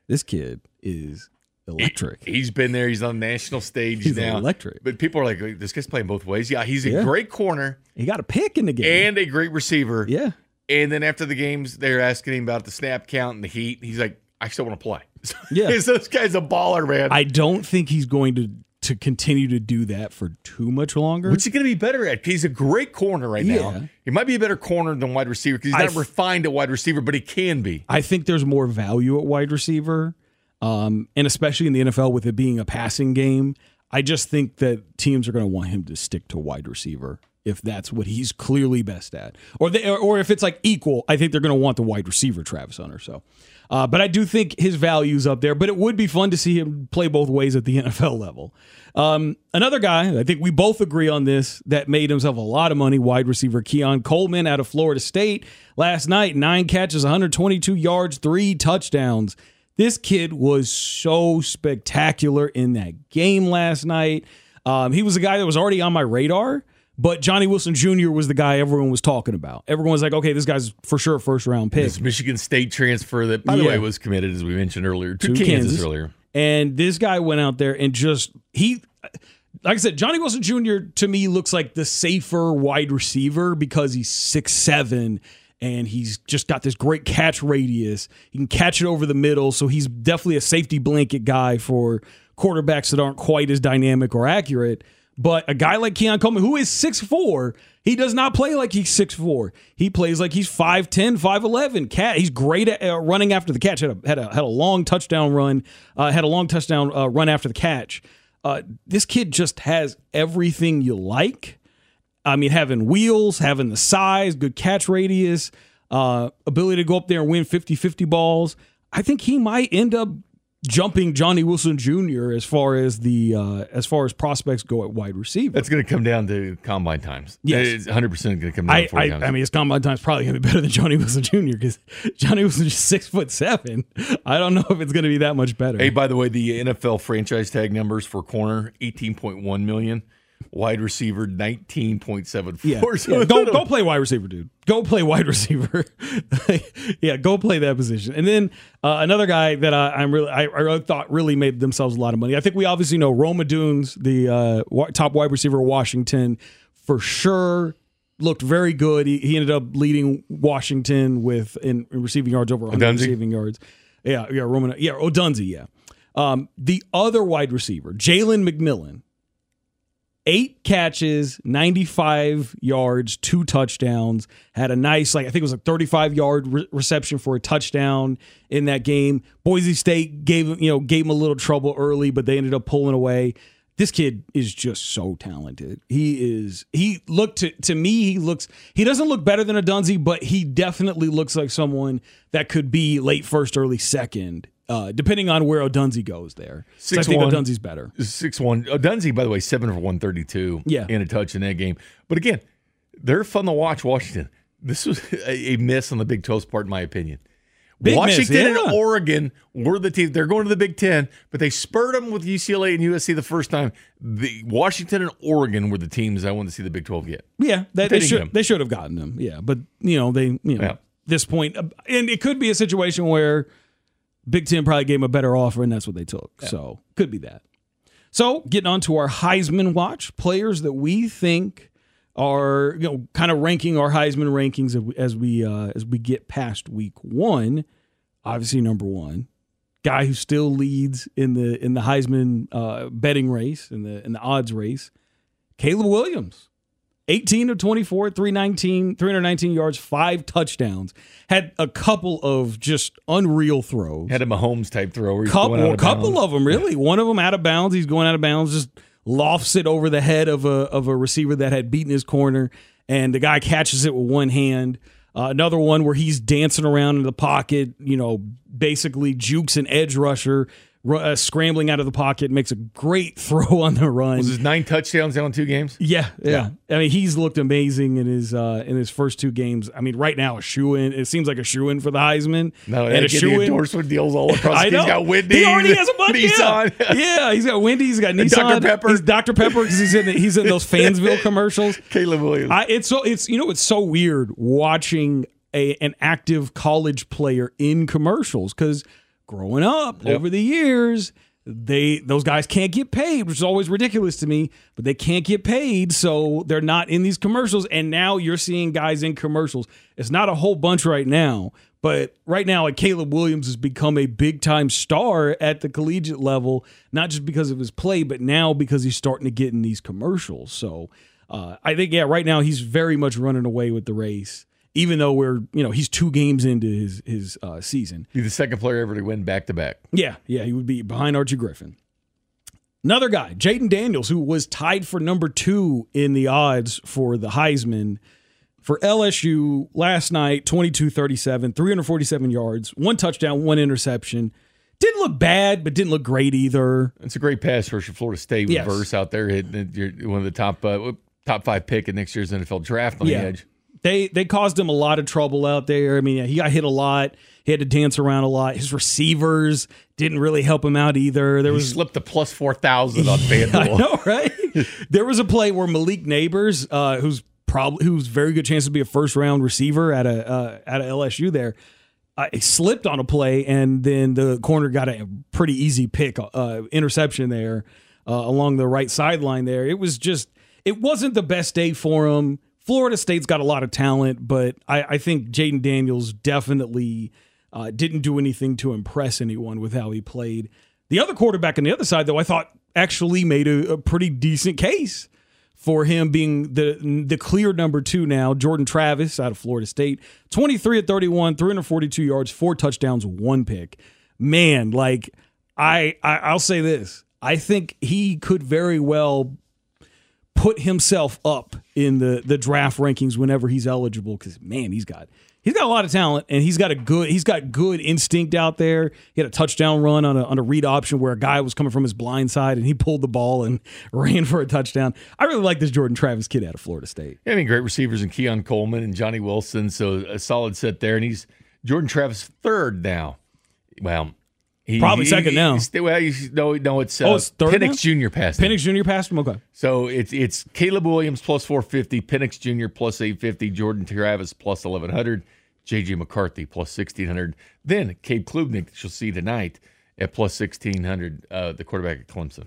This kid is electric. He's been there. He's on the national stage He's now. electric. But people are like, this guy's playing both ways. Yeah, he's a Yeah. great corner He got a pick in the game. and a great receiver. yeah. And then after the games, they're asking him about the snap count and the heat. He's like, I still want to play. <laughs> Yeah. This guy's a baller, man. I don't think he's going to to continue to do that for too much longer. What's he going to be better at? He's a great corner right Yeah. now. He might be a better corner than wide receiver because he's not f- refined at wide receiver, but he can be. I think there's more value at wide receiver, um, and especially in the NFL with it being a passing game. I just think that teams are going to want him to stick to wide receiver if that's what he's clearly best at, or they, or if it's like equal. I think they're going to want the wide receiver Travis Hunter. So, uh, but I do think his value's up there. But it would be fun to see him play both ways at the <laughs> NFL level. Um, another guy, I think we both agree on this, that made himself a lot of money. Wide receiver Keon Coleman out of Florida State last night, nine catches, 122 yards, three touchdowns. This kid was so spectacular in that game last night. Um, he was a guy that was already on my radar, but Johnny Wilson Jr. was the guy everyone was talking about. Everyone was like, okay, this guy's for sure a first round pick. This Michigan State transfer that, by the Yeah. way, was committed, as we mentioned earlier, to, To Kansas, Kansas. earlier. And this guy went out there and just he like I said, Johnny Wilson Jr. to me looks like the safer wide receiver because he's six seven and he's just got this great catch radius. He can catch it over the middle, so he's definitely a safety blanket guy for quarterbacks that aren't quite as dynamic or accurate. But a guy like Keon Coleman, who is 6'4, he does not play like he's 6'4. He plays like he's 5'10, 5'11. Cat, he's great at uh, running after the catch. Had a, had a, had a long touchdown run, uh, had a long touchdown uh, run after the catch. Uh, this kid just has everything you like. I mean, having wheels, having the size, good catch radius, uh, ability to go up there and win 50 50 balls. I think he might end up jumping Johnny Wilson Jr. as far as the uh, as far as prospects go at wide receiver. That's going to come down to combine times. Yes. It's 100% going to come down I, to 40 I, times. I mean, his combine time's probably going to be better than Johnny Wilson Jr. because Johnny Wilson's just six foot seven. I don't know if it's going to be that much better. Hey, by the way, the NFL franchise tag numbers for corner 18.1 million, wide receiver 19.74. Yeah, <laughs> So yeah. Go go play wide receiver, dude. Go play wide <laughs> receiver. <laughs> yeah, go play that position. And then uh, another guy that I, I'm really I, I really thought really made themselves a lot of money. I think we obviously know Rome Odunze, the uh, top wide receiver of Washington, for sure looked very good. He, he ended up leading Washington with in, in receiving yards over 100 Odunze? receiving yards. Yeah, yeah, Roman. Yeah, Odunze. Yeah. Um, the other wide receiver, Jalen McMillan, eight catches, 95 yards, two touchdowns. Had a nice, like, I think it was a 35 yard re- reception for a touchdown in that game. Boise State gave him, you know, gave him a little trouble early, but they ended up pulling away. This kid is just so talented. He is, he looked to, to me, he looks, he doesn't look better than Odunze, but he definitely looks like someone that could be late first, early second. Uh, depending on where Odunze goes there. So I think 6'1". Odunze's better. Six one. Dunzy, by the way, seven for one thirty two. Yeah. in a touch in that game. But again, they're fun to watch. Washington. This was <laughs> a, a miss on the Big 12's part, in my opinion. Big miss, Washington yeah. and Oregon were the team. They're going to the Big Ten, but they spurred them with UCLA and USC the first time. The Washington and Oregon were the teams I wanted to see the Big 12 get. Yeah, that, they should they should have gotten them. Yeah, but you know they you know Yeah. this uh, and it could be a situation where Big Ten probably gave him a better offer, and that's what they took. So could be that. So getting on to our Heisman watch, players that we think are you know kind of ranking our Heisman rankings as we as we, uh, as we get past week one. Obviously, number one guy who still leads in the in the Heisman uh, betting race in the in the odds race, Caleb Williams. 18 of 24, 319, 319 yards, five touchdowns. Had a couple of just unreal throws. Had a Mahomes type throw. Where couple, going out a of couple bounds. of them really. One of them out of bounds. He's going out of bounds. Just lofts it over the head of a of a receiver that had beaten his corner, and the guy catches it with one hand. Uh, another one where he's dancing around in the pocket. You know, basically jukes an edge rusher, ru- uh, scrambling out of the pocket, makes a great <laughs> throw on the run. Was his nine touchdowns down in two games? Yeah, yeah, I mean, he's looked amazing in his uh, in his first two games. I mean, right now a shoe in. It seems like a shoe in for the Heisman. No, and and a shoe in. endorsement deals all <laughs> across. I know. He's got Wendy's. He already has a <laughs> bunch. Nissan. Yeah. yeah, he's got Wendy's. He's got Nissan. Dr. Pepper. He's Dr Pepper because he's in the, he's in those Fansville commercials. Caleb Williams. I, it's so it's you know it's so weird watching a an active college player in commercials because growing up Yep. over the years they those guys can't get paid which is always ridiculous to me but they can't get paid so they're not in these commercials and now you're seeing guys in commercials. It's not a whole bunch right now but right now like Caleb Williams has become a big time star at the collegiate level not just because of his play but now because he's starting to get in these commercials. So uh, I think yeah, right now he's very much running away with the race, even though we're you know he's two games into his his uh, season. He's the second player ever to win back to back. Yeah, yeah, he would be behind Archie Griffin. Another guy, Jayden Daniels, who was tied for number two in the odds for the Heisman for LSU last night 22 37, 347 yards, one touchdown, one interception. Didn't look bad, but didn't look great either. It's a great pass rush for Florida State with Yes. Verse out there hitting one of the top uh, top five pick in next year's NFL draft on Yeah. the edge. They they caused him a lot of trouble out there. I mean, he got hit a lot. He had to dance around a lot. His receivers didn't really help him out either. There He was slipped the plus 4,000 on <laughs> I FanDuel. know, right? there was a play where Malik Nabers, uh, who's probably who's very good chance to be a first round receiver at a uh, at a LSU there. Uh, slipped on a play, and then the corner got a pretty easy pick, uh, interception there uh, along the right sideline. There, it was just it wasn't the best day for him. Florida State's got a lot of talent, but I, I think Jayden Daniels definitely uh, didn't do anything to impress anyone with how he played. The other quarterback on the other side, though, I thought actually made a, a pretty decent case for him being the the clear number two now. Jordan Travis out of Florida State, 23 at 31, 342 yards, four touchdowns, one pick. Man, like I, I I'll say this. I think he could very well put himself up in the the draft rankings whenever he's eligible because man, he's got he's got a lot of talent and he's got a good he's got good instinct out there. He had a touchdown run on a on a read option where a guy was coming from his blind side and he pulled the ball and <laughs> ran for a touchdown. I really like this Jordan Travis kid out of Florida State. Yeah, I mean, great receivers in Keon Coleman and Johnny Wilson. So a solid set there. And he's Jordan Travis third now. Well, he, Probably second he- now. he's- well, you, no, no, it's, uh, Oh, it's third Penix now? Jr. passed him. Penix Jr. passed him. Okay. So it's it's Caleb Williams plus 450, Penix Jr. plus 850, Jordan Travis plus 1100, JJ McCarthy plus 1600. Then Cade Klubnik, that you'll see tonight at plus 1600, uh, the quarterback at Clemson.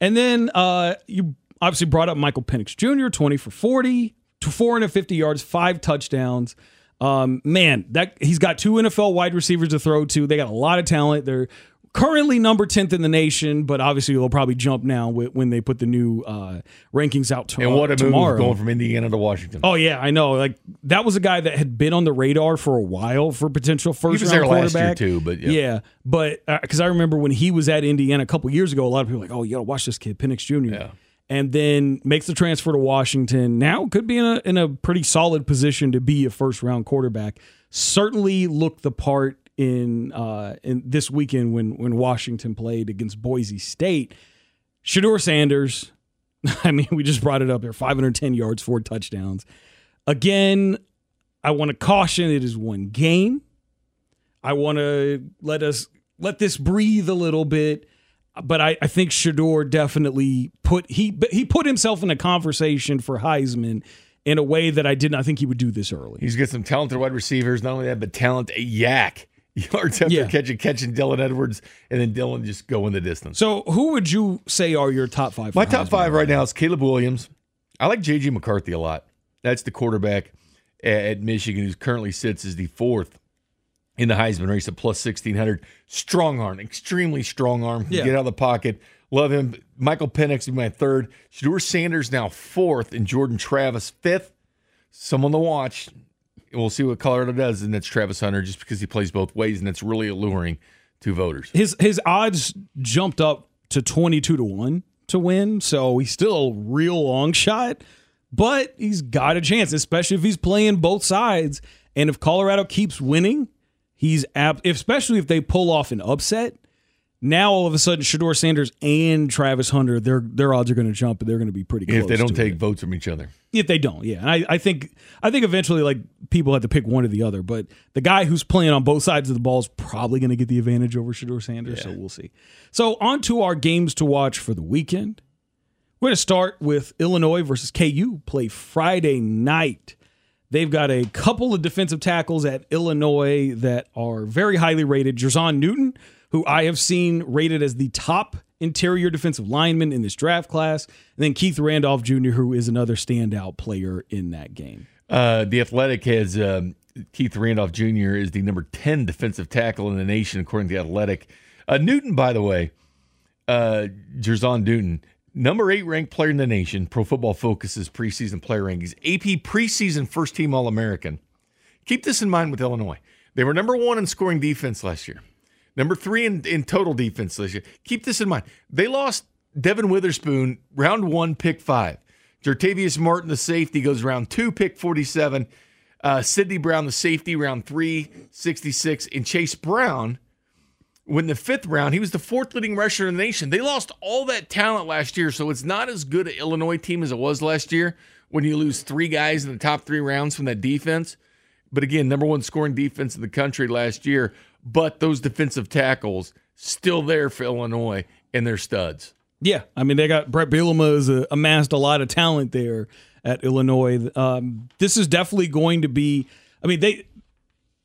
And then uh, you obviously brought up Michael Penix Jr., 20 for 40, to 450 yards, five touchdowns. Um, man, that he's got two NFL wide receivers to throw to. They got a lot of talent. They're currently number 10th in the nation, but obviously they'll probably jump now when they put the new uh, rankings out to- And what a tomorrow. move going from Indiana to Washington. Oh yeah, I know. Like that was a guy that had been on the radar for a while for potential first was round there last year, quarterback too, but yeah. yeah, but because I remember when he was at Indiana a couple years ago, a lot of people were like, oh, you gotta watch this kid, Penix Jr. Yeah. And then makes the transfer to Washington. Now could be in a in a pretty solid position to be a first round quarterback. Certainly looked the part in uh, in this weekend when when Washington played against Boise State. Shedeur Sanders, <laughs> I mean, we just brought it up there 510 yards, four touchdowns. Again, I want to caution it is one game. I want to let us let this breathe a little bit. But I, I think Shedeur definitely put he he put himself in a conversation for Heisman in a way that I did not think he would do this early. He's got some talented wide receivers. Not only that, but talent a yak. <laughs> Yards after Yeah. catching, catching Dylan Edwards, and then Dylan just going the distance. So who would you say are your top five? My top Heisman? five right now is Caleb Williams. I like JJ McCarthy a lot. That's the quarterback at at Michigan who currently sits as the fourth in the Heisman race at plus 1600. Strong arm, extremely strong arm. Yeah. Get out of the pocket. Love him. Michael Penix is my third. Shedeur Sanders now fourth, and Jordan Travis fifth. Someone to watch. We'll see what Colorado does, and that's Travis Hunter, just because he plays both ways, and that's really alluring to voters. His his odds jumped up to twenty two to one to win, so he's still a real long shot. But he's got a chance, especially if he's playing both sides. And if Colorado keeps winning, he's apt. Especially if they pull off an upset. Now all of a sudden, Shedeur Sanders and Travis Hunter, their their odds are going to jump, and they're going to be pretty close. If they don't take it. votes from each other. if they don't, yeah, and I, I think I think eventually like people have to pick one or the other. But the guy who's playing on both sides of the ball is probably going to get the advantage over Shedeur Sanders. So we'll see. So on to our games to watch for the weekend. We're going to start with Illinois versus KU. Play Friday night. They've got a couple of defensive tackles at Illinois that are very highly rated. Jer'Zhan Newton, who I have seen rated as the top interior defensive lineman in this draft class, and then Keith Randolph Jr., who is another standout player in that game. Uh, the Athletic has um, Keith Randolph Jr. is the number 10 defensive tackle in the nation, according to the Athletic. Uh, Newton, by the way, uh, Jer'Zhan Newton, number eight ranked player in the nation. Pro Football Focus's preseason player rankings. AP preseason first team All American. Keep this in mind with Illinois. They were number one in scoring defense last year, number three in, in total defense last year. Keep this in mind. They lost Devon Witherspoon, round one, pick five. Jartavius Martin, the safety, goes round two, pick 47. Uh, Sidney Brown, the safety, round three, 66. And Chase Brown, when the fifth round, he was the fourth leading rusher in the nation. They lost all that talent last year, so it's not as good an Illinois team as it was last year when you lose three guys in the top three rounds from that defense. but again, number one scoring defense in the country last year. But those defensive tackles still there for Illinois, and they're studs. Yeah, I mean they got Brett Bielema has uh, amassed a lot of talent there at Illinois. Um, this is definitely going to be. I mean they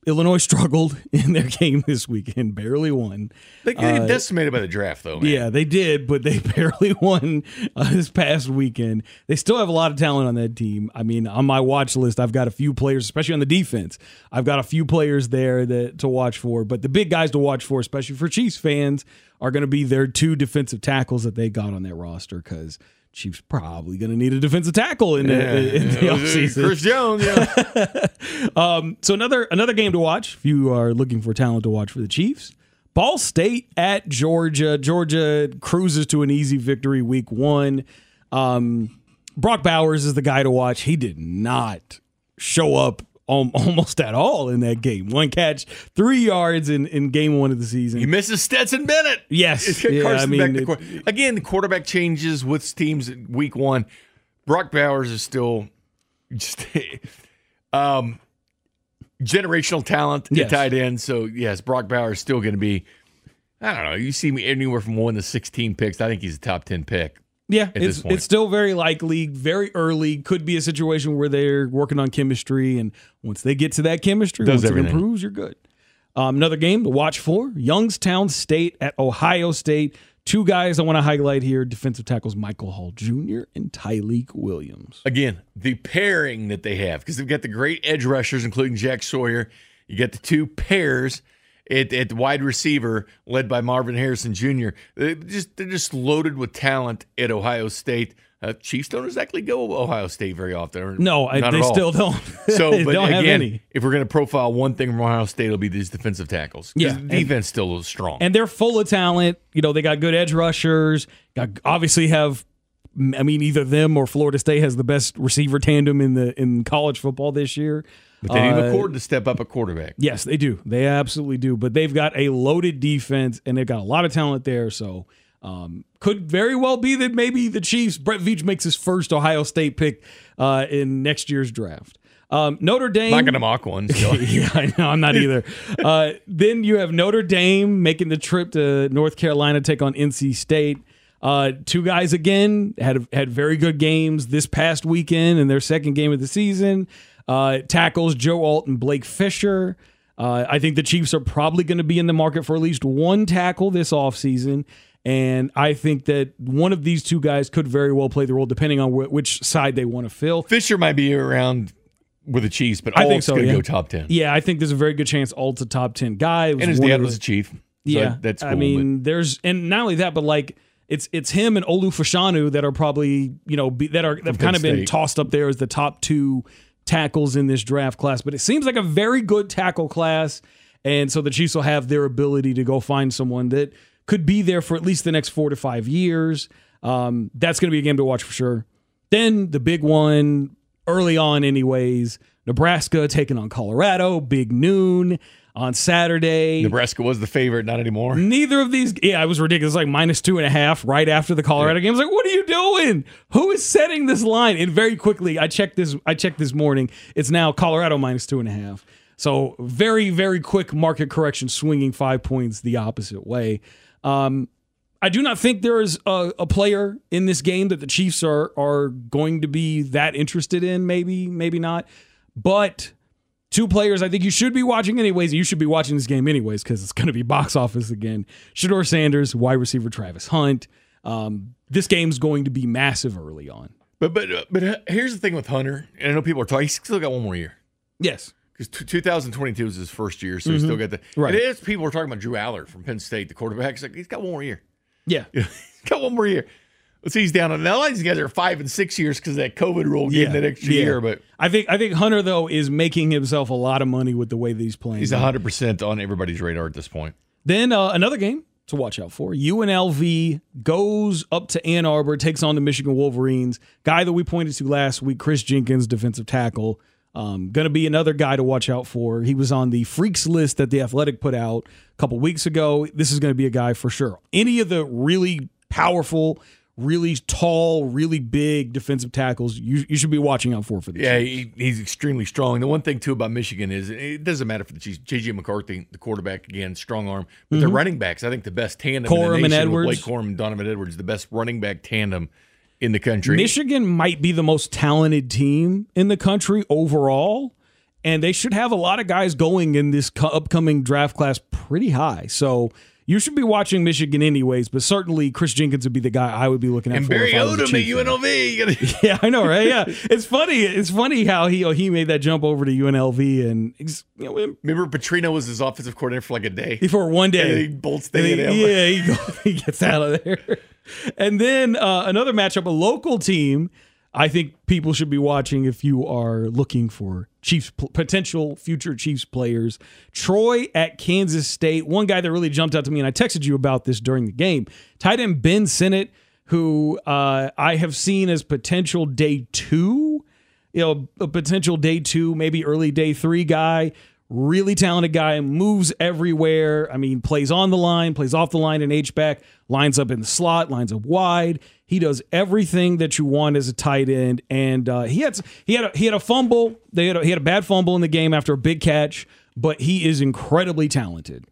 Illinois struggled <laughs> in their game this weekend, barely won. They get uh, decimated by the draft, though. Man. Yeah, they did, but they <laughs> barely won uh, this past weekend. They still have a lot of talent on that team. I mean, on my watch list, I've got a few players, especially on the defense. I've got a few players there that to watch for, but the big guys to watch for, especially for Chiefs fans, are going to be their two defensive tackles that they got on that roster because – Chiefs probably going to need a defensive tackle in the, in the offseason. <laughs> Chris Jones, yeah. <laughs> um, so another another game to watch if you are looking for talent to watch for the Chiefs. Ball State at Georgia. Georgia cruises to an easy victory week one. Um, Brock Bowers is the guy to watch. He did not show up <laughs> almost at all in that game. One catch, three yards in, in game one of the season. He misses Stetson Bennett. Yes. Yeah, I mean, it, again, the quarterback changes with teams week one. Brock Bowers is still just <laughs> um, generational talent yes. tight end. So, yes, Brock Bowers is still going to be, I don't know, you see me anywhere from one to 16 picks. I think he's a top 10 pick. Yeah, it's it's still very likely, very early. Could be a situation where they're working on chemistry, and once they get to that chemistry, Does once everything. it improves, you're good. Um, another game to watch for: Youngstown State at Ohio State. Two guys I want to highlight here: defensive tackles Michael Hall Jr. and Tyleik Williams. Again, the pairing that they have because they've got the great edge rushers, including Jack Sawyer. You get the two pairs at, at wide receiver, led by Marvin Harrison Jr. They're just they're just loaded with talent at Ohio State. Uh, Chiefs don't exactly go Ohio State very often. No, I, they still don't. So, <laughs> but don't again, if we're going to profile one thing from Ohio State, it'll be these defensive tackles. Yeah, the defense and, still is strong, and they're full of talent. You know, they got good edge rushers. Got obviously have. I mean, either them or Florida State has the best receiver tandem in the in college football this year. But they need uh, McCord to step up a quarterback. Yes, they do. They absolutely do. But they've got a loaded defense and they've got a lot of talent there. So um, could very well be that maybe the Chiefs, Brett Veach makes his first Ohio State pick uh, in next year's draft. Um, Notre Dame. Not going to mock one. So. <laughs> yeah, I know. I'm not either. <laughs> Uh, then you have Notre Dame making the trip to North Carolina, take on NC State. Uh, two guys again had had very good games this past weekend in their second game of the season. Uh, tackles Joe Alt and Blake Fisher. Uh, I think the Chiefs are probably going to be in the market for at least one tackle this offseason. And I think that one of these two guys could very well play the role, depending on wh- which side they want to fill. Fisher might be around with the Chiefs, but I think so. Going to yeah. go top ten. Yeah, I think there's a very good chance Alt's a top ten guy. And his dad was a Chief. So yeah, that's. Cool, I mean, but. there's and not only that, but like it's it's him and Olu Fashanu that are probably you know be, that are that have kind of been tossed up there as the top two tackles in this draft class, but it seems like a very good tackle class. And so the Chiefs will have their ability to go find someone that could be there for at least the next four to five years. Um, that's going to be a game to watch for sure. Then the big one early on, anyways, Nebraska taking on Colorado, big noon on Saturday. Nebraska was the favorite, not anymore. Neither of these, yeah, it was ridiculous. Like minus two and a half right after the Colorado yeah. game. I was like, what are you doing? Who is setting this line? And very quickly, I checked this. I checked this morning. It's now Colorado minus two and a half. So very, very quick market correction, swinging five points the opposite way. Um, I do not think there is a, a, player in this game that the Chiefs are are going to be that interested in. Maybe, maybe not. But Two players I think you should be watching anyways. You should be watching this game anyways because it's going to be box office again. Shedeur Sanders, wide receiver Travis Hunt. Um, this game's going to be massive early on. But but uh, but here's the thing with Hunter, and I know people are talking. He's still got one more year. Yes, because t- 2022 is his first year, so mm-hmm. he's still got the. Right. It is people are talking about Drew Allar from Penn State, the quarterback. He's like he's got one more year. Yeah, <laughs> he's got one more year. Let's see, he's down on now. These guys are five and six years because that COVID rule gave yeah. that extra yeah. year. But I think I think Hunter though is making himself a lot of money with the way these playing. He's hundred percent on everybody's radar at this point. Then uh, another game to watch out for. UNLV goes up to Ann Arbor, takes on the Michigan Wolverines. Guy that we pointed to last week, Chris Jenkins, defensive tackle. Um, going to be another guy to watch out for. He was on the freaks list that the Athletic put out a couple weeks ago. This is going to be a guy for sure. Any of the really powerful really tall, really big defensive tackles you, you should be watching out for for this. Yeah, he, he's extremely strong. The one thing too about Michigan is it doesn't matter for the Chiefs. JJ McCarthy, the quarterback again, strong arm, but mm-hmm. the running backs, I think the best tandem Corum in the nation and Edwards. Blake Corum and Donovan Edwards, the best running back tandem in the country. Michigan might be the most talented team in the country overall, and they should have a lot of guys going in this upcoming draft class pretty high. So you should be watching Michigan anyways, but certainly Chris Jenkins would be the guy I would be looking at. And Barry Odom at UNLV. <laughs> yeah, I know, right? Yeah, it's funny. It's funny how he he made that jump over to UNLV, and you know, remember Petrino was his offensive coordinator for like a day. For one day, and he bolts he, Yeah, he, goes, <laughs> he gets out of there. And then uh, another matchup, a local team I think people should be watching if you are looking for Chiefs potential future Chiefs players. Troy at Kansas State. One guy that really jumped out to me, and I texted you about this during the game. Tight end Ben Sinnott, who uh, I have seen as potential day two, you know, a potential day two, maybe early day three guy. Really talented guy, moves everywhere. I mean, plays on the line, plays off the line in H back, lines up in the slot, lines up wide. He does everything that you want as a tight end, and uh, he had he had a, he had a fumble. They had a, he had a bad fumble in the game after a big catch, but he is incredibly talented.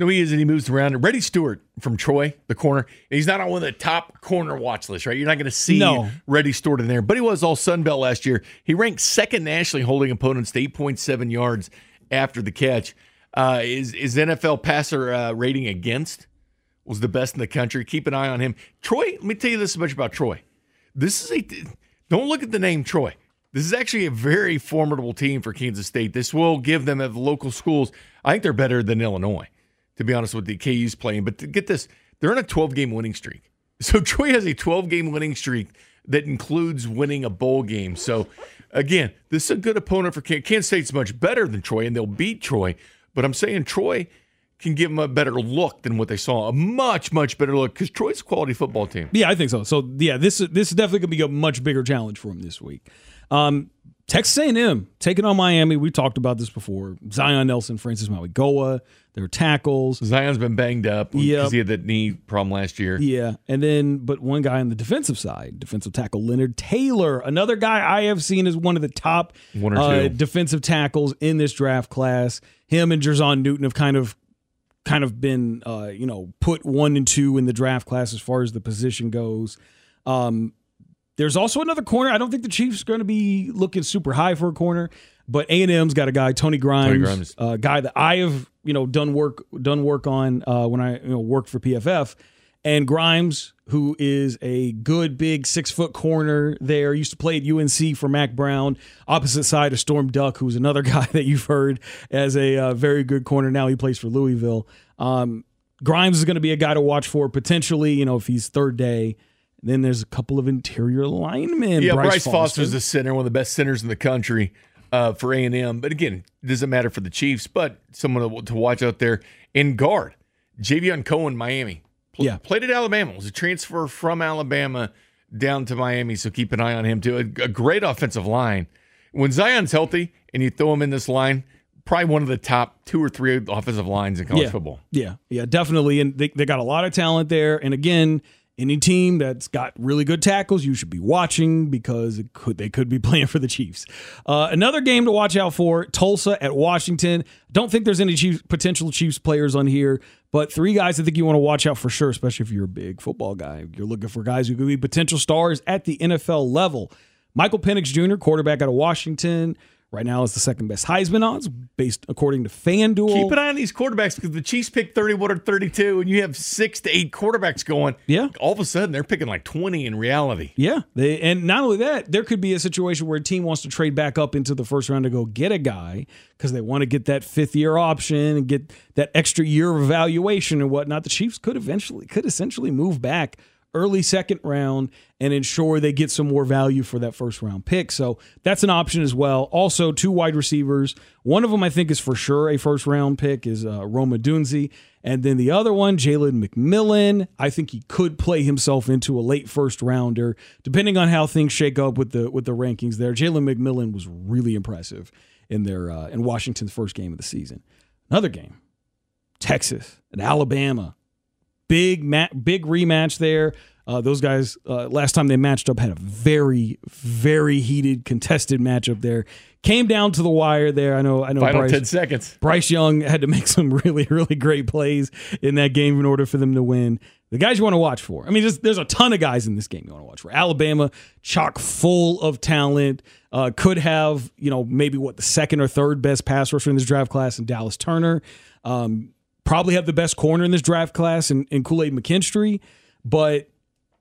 No, he is, and he moves around. Reddy Steward from Troy, the corner. He's not on one of the top corner watch lists, right? You're not going to see no. Reddy Steward in there, but he was all Sun Belt last year. He ranked second nationally, holding opponents to 8.7 yards after the catch. Uh, is is NFL passer uh, rating against was the best in the country. Keep an eye on him. Troy, let me tell you this much about Troy. This is a don't look at the name Troy. This is actually a very formidable team for Kansas State. This will give them at the local schools. I think they're better than Illinois, to be honest with the KU's playing. But to get this, they're on a 12 game winning streak. <laughs> So Troy has a 12 game winning streak that includes winning a bowl game. So again, this is a good opponent for Kansas. Kansas State's much better than Troy, and they'll beat Troy. But I'm saying Troy can give them a better look than what they saw. A much, much better look because Troy's a quality football team. Yeah, I think so. So yeah, this this is definitely going to be a much bigger challenge for them this week. Um, Texas A&M taking on Miami. We talked about this before. Zion Nelson, Francis Mauigoa, their tackles. Zion's been banged up because yep. he had that knee problem last year. Yeah, and then but one guy on the defensive side, defensive tackle Leonard Taylor, another guy I have seen as one of the top one or uh, defensive tackles in this draft class. Him and Jer'Zhan Newton have kind of kind of been uh, you know put one and two in the draft class as far as the position goes. Um, there's also another corner. I don't think the Chiefs are going to be looking super high for a corner, but A and M's got a guy Tony Grimes, Tony Grimes. Uh, guy that I have you know done work done work on uh, when I you know worked for PFF, and Grimes who is a good big six foot corner there. Used to play at UNC for Mack Brown. Opposite side of Storm Duck, who's another <laughs> guy that you've heard as a uh, very good corner. Now he plays for Louisville. Um, Grimes is going to be a guy to watch for potentially. You know, if he's third day. Then there's a couple of interior linemen. Yeah, Bryce, Bryce Foster's the center, one of the best centers in the country uh, for A and M. But again, it doesn't matter for the Chiefs, but someone to watch out there in guard. Javion Cohen, Miami yeah. Played at Alabama. Was a transfer from Alabama down to Miami, so keep an eye on him too. A, a great offensive line. When Zion's healthy and you throw him in this line, probably one of the top two or three offensive lines in college yeah. football. Yeah, yeah, definitely. And they, they got a lot of talent there. And again, any team that's got really good tackles, you should be watching because could, they could be <laughs> playing for the Chiefs. Uh, another game to watch out for: Tulsa at Washington. Don't think there's any Chiefs, potential Chiefs players on here, but three guys I think you want to watch out for sure, especially if you're a big football guy. You're looking for guys who could be potential stars at the NFL level. Michael Penix Jr., quarterback out of Washington. Right now is the second best Heisman odds based according to FanDuel. Keep an eye on these quarterbacks because the Chiefs pick 31 or 32 and you have six to eight quarterbacks going. Yeah. All of a sudden they're picking like 20 in reality. Yeah. They, and not only that, there could be a situation where a team wants to trade back up into the first round to go get a guy because they want to get that fifth year option and get that extra year of evaluation and whatnot. The Chiefs could eventually, could essentially move back early second round and ensure they get some more value for that first round pick. So that's an option as well. Also, two wide receivers. One of them I think is for sure a first round pick is uh, Rome Odunze. And then the other one, Jalen McMillan. I think he could play himself into a late first rounder, depending on how things shake up with the with the rankings there. Jalen McMillan was really impressive in their uh, in Washington's first game of the season. Another game, Texas and Alabama big ma- big rematch there. Uh, those guys, uh, last time they matched up, had a very, very heated, contested matchup there. Came down to the wire there. I know. I know. Final Bryce, ten seconds. Bryce Young had to make some <laughs> really, really great plays in that game in order for them to win. The guys you want to watch for. I mean, there's, there's a ton of guys in this game you want to watch for. Alabama, chock full of talent. Uh, could have, you know, maybe what the second or third best pass rusher in this draft class in Dallas Turner. Um, probably have the best corner in this draft class in, in Kool Aid McKinstry. But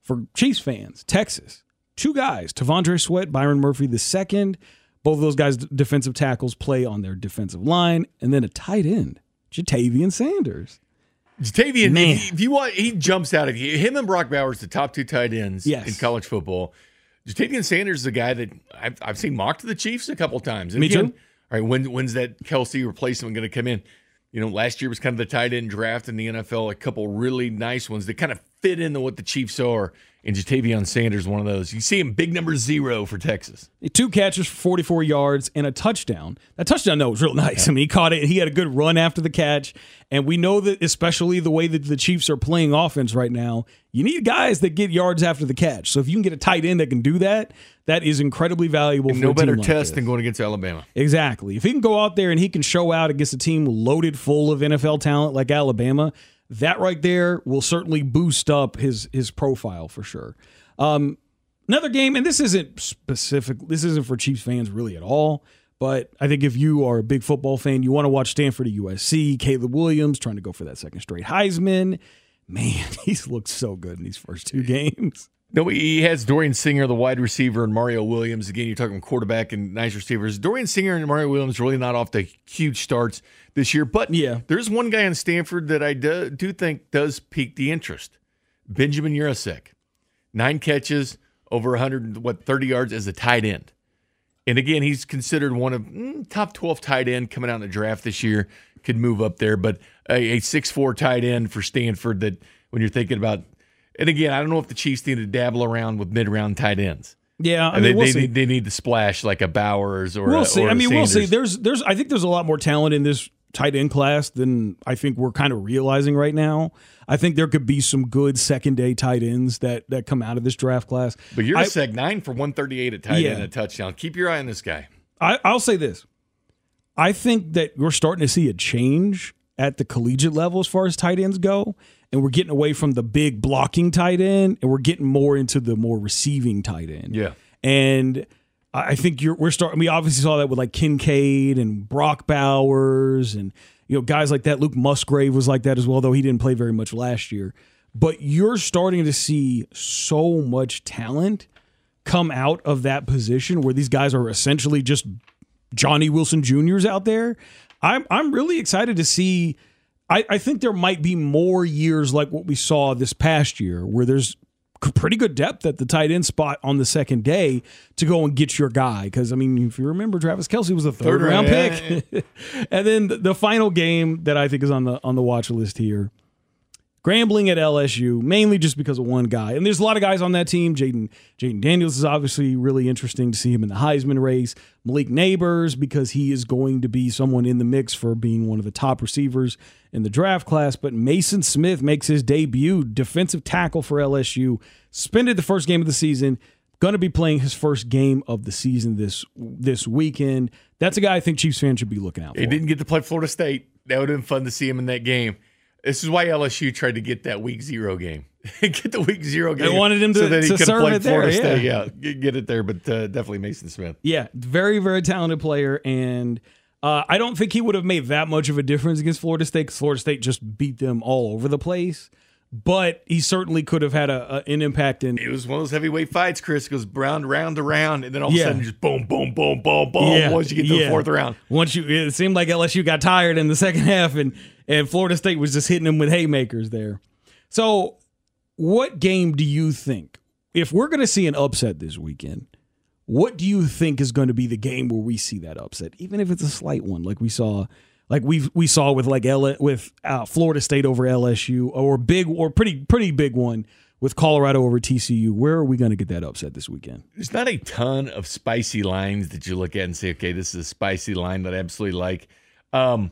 for Chiefs fans, Texas, two guys, T'Vondre Sweat, Byron Murphy the second. Both of those guys, defensive tackles, play on their defensive line, and then a tight end, Ja'Tavion Sanders. Ja'Tavion, Man. if, if you want, he jumps out of you. Him and Brock Bowers, the top two tight ends Yes. in college football. Ja'Tavion Sanders is a guy that I've, I've seen mocked to the Chiefs a couple times. And Me again, too. All right, when when's that Kelce replacement going to come in? You know, last year was kind of the tight end draft in the NFL. A couple really nice ones that kind of fit into what the Chiefs are. And Ja'Tavion Sanders, one of those. You see him big number zero for Texas. Two catches for 44 yards and a touchdown. That touchdown, though, was real nice. I mean, he caught it. He had a good run after the catch. And we know that, especially the way that the Chiefs are playing offense right now, you need guys that get yards after the catch. So if you can get a tight end that can do that, that is incredibly valuable. No better like test this. than going against Alabama. Exactly. If he can go out there and he can show out against a team loaded full of NFL talent like Alabama, that right there will certainly boost up his his profile for sure. Um, another game, and this isn't specific. This isn't for Chiefs fans really at all. But I think if you are a big football fan, you want to watch Stanford at USC. Caleb Williams trying to go for that second straight Heisman. Man, <laughs> he's looked so good in these first two games. No, he has Dorian Singer, the wide receiver, and Mario Williams. Again, you're talking quarterback and nice receivers. Dorian Singer and Mario Williams really not off to huge starts this year, but Yeah. there's one guy in Stanford that I do, do think does pique the interest. Benjamin Yurosek, nine catches, over 100, what 30 yards as a tight end. And again, he's considered one of mm, top 12 tight end coming out in the draft this year. Could move up there, but a, a 6'4 tight end for Stanford that when you're thinking about, and again, I don't know if the Chiefs need to dabble around with mid round tight ends. Yeah, I mean, they, we'll they, need, they need to splash like a Bowers or we'll a, see. or I mean, we'll see. There's, there's. I think there's a lot more talent in this tight end class than I think we're kind of realizing right now. I think there could be some good second day tight ends that that come out of this draft class. But you're I- a seg nine for 138 at tight Yeah. end and a touchdown. Keep your eye on this guy. I, I'll say this. I think that we're starting to see a change at the collegiate level as far as tight ends go. And we're getting away from the big blocking tight end and we're getting more into the more receiving tight end. Yeah. And I think you're we're starting we obviously saw that with like Kincaid and Brock Bowers and you know guys like that. Luke Musgrave was like that as well, though he didn't play very much last year. But you're starting to see so much talent come out of that position where these guys are essentially just Johnny Wilson Juniors out there. I'm I'm really excited to see. I, I think there might be more years like what we saw this past year, where there's pretty good depth at the tight end spot on the second day to go and get your guy. Because I mean, if you remember, Travis Kelce was a third, Third round round, pick, <laughs> and then the, the final game that I think is on the on the watch list here. Grambling at LSU, mainly just because of one guy. And there's a lot of guys on that team. Jayden Jayden Daniels is obviously really interesting to see him in the Heisman race. Malik Nabers, because he is going to be someone in the mix for being one of the top receivers in the draft class. But Mason Smith makes his debut, defensive tackle for LSU, suspended the first game of the season. Going to be playing his first game of the season this this weekend. That's a guy I think Chiefs fans should be looking out for. He didn't get to play Florida State. That would have been fun to see him in that game. This is why LSU tried to get that week zero game. <laughs> get the week zero game. They wanted him to- so that he could play it there, Florida yeah. State. Yeah, get, get it there, but uh, definitely Mason Smith. Yeah, very, very talented player. And uh, I don't think he would have made that much of a difference against Florida State because Florida State just beat them all over the place. But he certainly could have had a, a- an impact in. It was one of those heavyweight fights. Chris goes round, round to round, and then all of Yeah. a sudden just boom, boom, boom, boom, boom. Once you get to yeah. the fourth round, Once you, it seemed like LSU got tired in the second half, and and Florida State was just hitting them with haymakers there. So, what game do you think, if we're going to see an upset this weekend, what do you think is going to be the game where we see that upset, even if it's a slight one, like we saw, like we we saw with like L with uh, Florida State over LSU, or big or pretty pretty big one with Colorado over TCU? Where are we going to get that upset this weekend? there's not a ton of spicy lines that you look at and say, okay, this is a spicy line that I absolutely like. Um,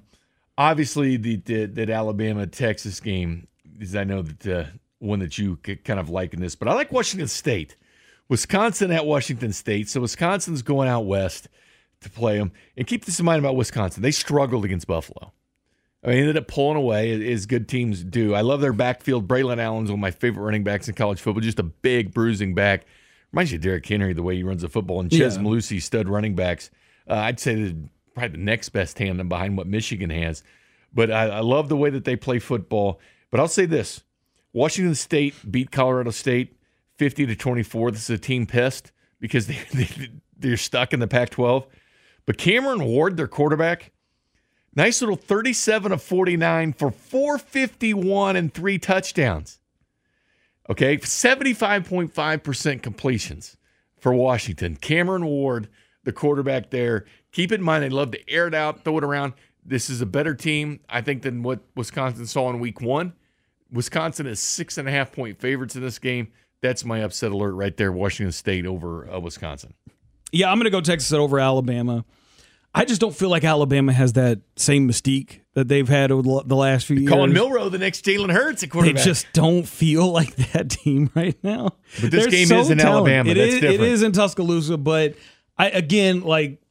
obviously, the, the that Alabama Texas game is I know that uh, one that you kind of like in this, but I like Washington State. Wisconsin at Washington State. So Wisconsin's going out west to play them. And keep this in mind about Wisconsin. They struggled against Buffalo. I mean, ended up pulling away as good teams do. I love their backfield. Braelon Allen's one of my favorite running backs in college football. Just a big bruising back. Reminds you of Derrick Henry the way he runs the football. And Chez yeah. Stud running backs. Uh, I'd say probably the next best tandem behind what Michigan has. But I, I love the way that they play football. But I'll say this Washington State beat Colorado State 50 to 24. This is a team pissed because <laughs> they, they, they're stuck in the Pac 12. But Cameron Ward, their quarterback, nice little 37 of 49 for 451 and three touchdowns. Okay, 75.5% completions for Washington. Cameron Ward, the quarterback there. Keep in mind, they love to air it out, throw it around. This is a better team, I think, than what Wisconsin saw in week one. Wisconsin is six and a half point favorites in this game. That's my upset alert right there. Washington State over uh, Wisconsin. Yeah, I'm going to go Texas over Alabama. I just don't feel like Alabama has that same mystique that they've had over the last few years. Calling Milroe the next Jalen Hurts at quarterback. They just don't feel <laughs> like that team right now. But this They're game so is in talented. Alabama. It That's is, different. It is in Tuscaloosa, but I again like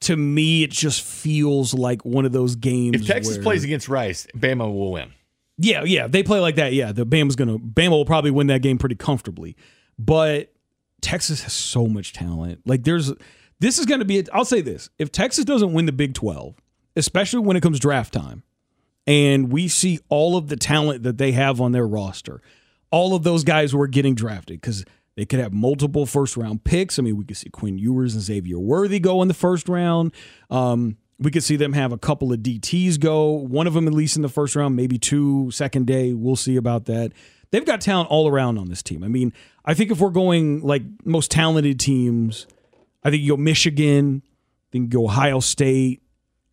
to me, it just feels like one of those games. If Texas where, plays against Rice, Bama will win. Yeah, yeah, they play like that. Yeah, the Bama's gonna Bama will probably win that game pretty comfortably, but Texas has so much talent. Like there's this is going to be. I'll say this: if Texas doesn't win the Big Twelve, especially when it comes draft time, and we see all of the talent that they have on their roster, all of those guys who are getting drafted because they could have multiple first round picks. I mean, we could see Quinn Ewers and Xavier Worthy go in the first round. Um, we could see them have a couple of DTs go, one of them at least in the first round, maybe two second day. We'll see about that. They've got talent all around on this team. I mean, I think if we're going like most talented teams, I think you go Michigan, then you go Ohio State,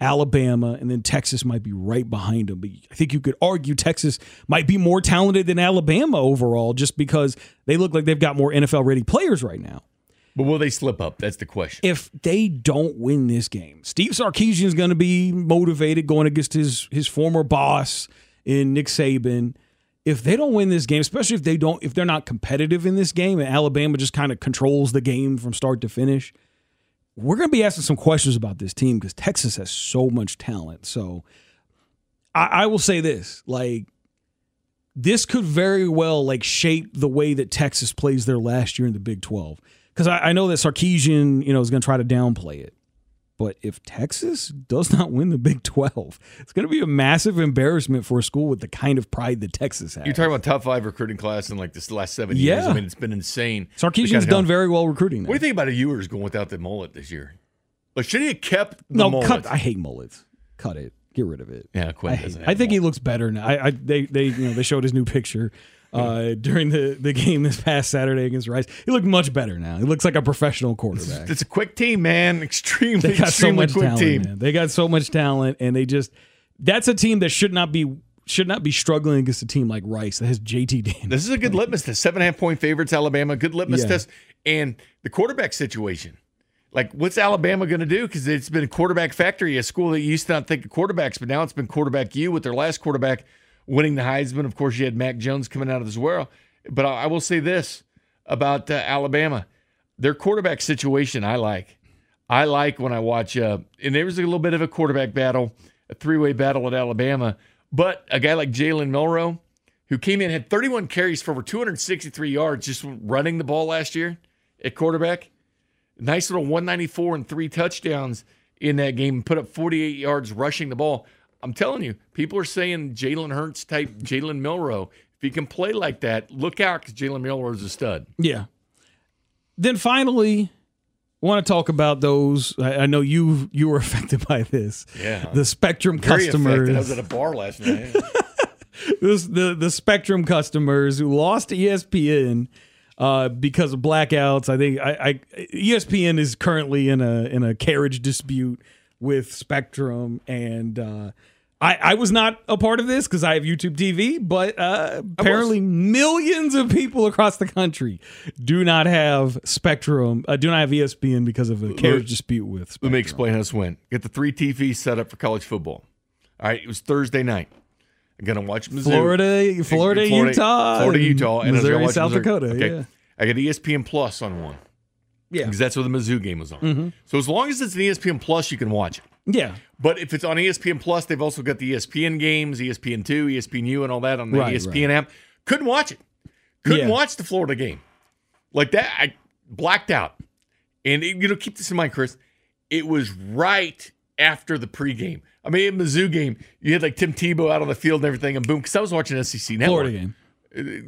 Alabama, and then Texas might be right behind them. But I think you could argue Texas might be more talented than Alabama overall just because they look like they've got more NFL ready players right now. But will they slip up? That's the question. If they don't win this game, Steve Sarkisian is going to be motivated going against his his former boss in Nick Saban. If they don't win this game, especially if they don't, if they're not competitive in this game, and Alabama just kind of controls the game from start to finish, we're going to be asking some questions about this team because Texas has so much talent. So I, I will say this: like this could very well like shape the way that Texas plays their last year in the Big Twelve because I, I, know that Sarkisian, you know, is going to try to downplay it. But if Texas does not win the Big 12, it's going to be a massive embarrassment for a school with the kind of pride that Texas has. You're talking about top five recruiting class in like this last seven yeah. years. I mean, it's been insane. Sarkisian's done very well recruiting. What do you think about a Ewers going without the mullet this year? Like, should he have kept the no, mullet? cut. I hate mullets. Cut it. Get rid of it. Yeah, Quinn I. I think he looks better now. I, I, they they you know they showed his new picture uh, during the, the game this past Saturday against Rice. He looked much better now. He looks like a professional quarterback. It's a quick team, man. <laughs> Extremely, they got extremely so much talent, team. Man. They got so much talent, and they just that's a team that should not be should not be struggling against a team like Rice that has JT Daniels. This is a good litmus test. Seven and a half point favorites, Alabama. Good litmus yeah. test, and the quarterback situation. Like, what's Alabama going to do? Because it's been a quarterback factory, a school that used to not think of quarterbacks, but now it's been quarterback you with their last quarterback winning the Heisman. Of course, you had Mac Jones coming out of this world. But I will say this about uh, Alabama their quarterback situation, I like. I like when I watch, uh, and there was a little bit of a quarterback battle, a three way battle at Alabama. But a guy like Jalen Milroe, who came in, had 31 carries for over 263 yards just running the ball last year at quarterback. Nice little 194 and three touchdowns in that game, put up 48 yards rushing the ball. I'm telling you, people are saying Jalen Hurts type Jalen Milroe. If he can play like that, look out because Jalen is a stud. Yeah. Then finally, I want to talk about those. I, I, know you you were <laughs> affected by this. Yeah. The Spectrum Very customers. Affected. I was at a bar last night. <laughs> this, the the Spectrum customers who lost to ESPN uh, because of blackouts. I think I, I ESPN is currently in a in a carriage dispute with Spectrum and. Uh, I, I was not a part of this because I have YouTube TV, but uh, apparently millions of people across the country do not have Spectrum, uh, do not have ESPN because of a carriage dispute with Spectrum. Let me explain how this went. Get the three TVs set up for college football. All right, it was Thursday night. I'm gonna watch Mizzou. Florida, Florida, Utah, Florida, Utah, and Missouri, South Missouri. Dakota. Okay. Yeah, I got ESPN Plus on one yeah, because that's where the Mizzou game was on. Mm-hmm. So as long as it's an ESPN Plus, you can watch it. yeah. But if it's on ESPN Plus, they've also got the ESPN games, ESPN two, ESPN U, and all that on the Right, ESPN app. Couldn't watch it. Couldn't Yeah. watch the Florida game like that. I blacked out. And it, you know, keep this in mind, Chris. It was right after the pregame. I mean, in Mizzou game, you had like Tim Tebow out on the field and everything, and boom, because I was watching SEC Network. Florida game.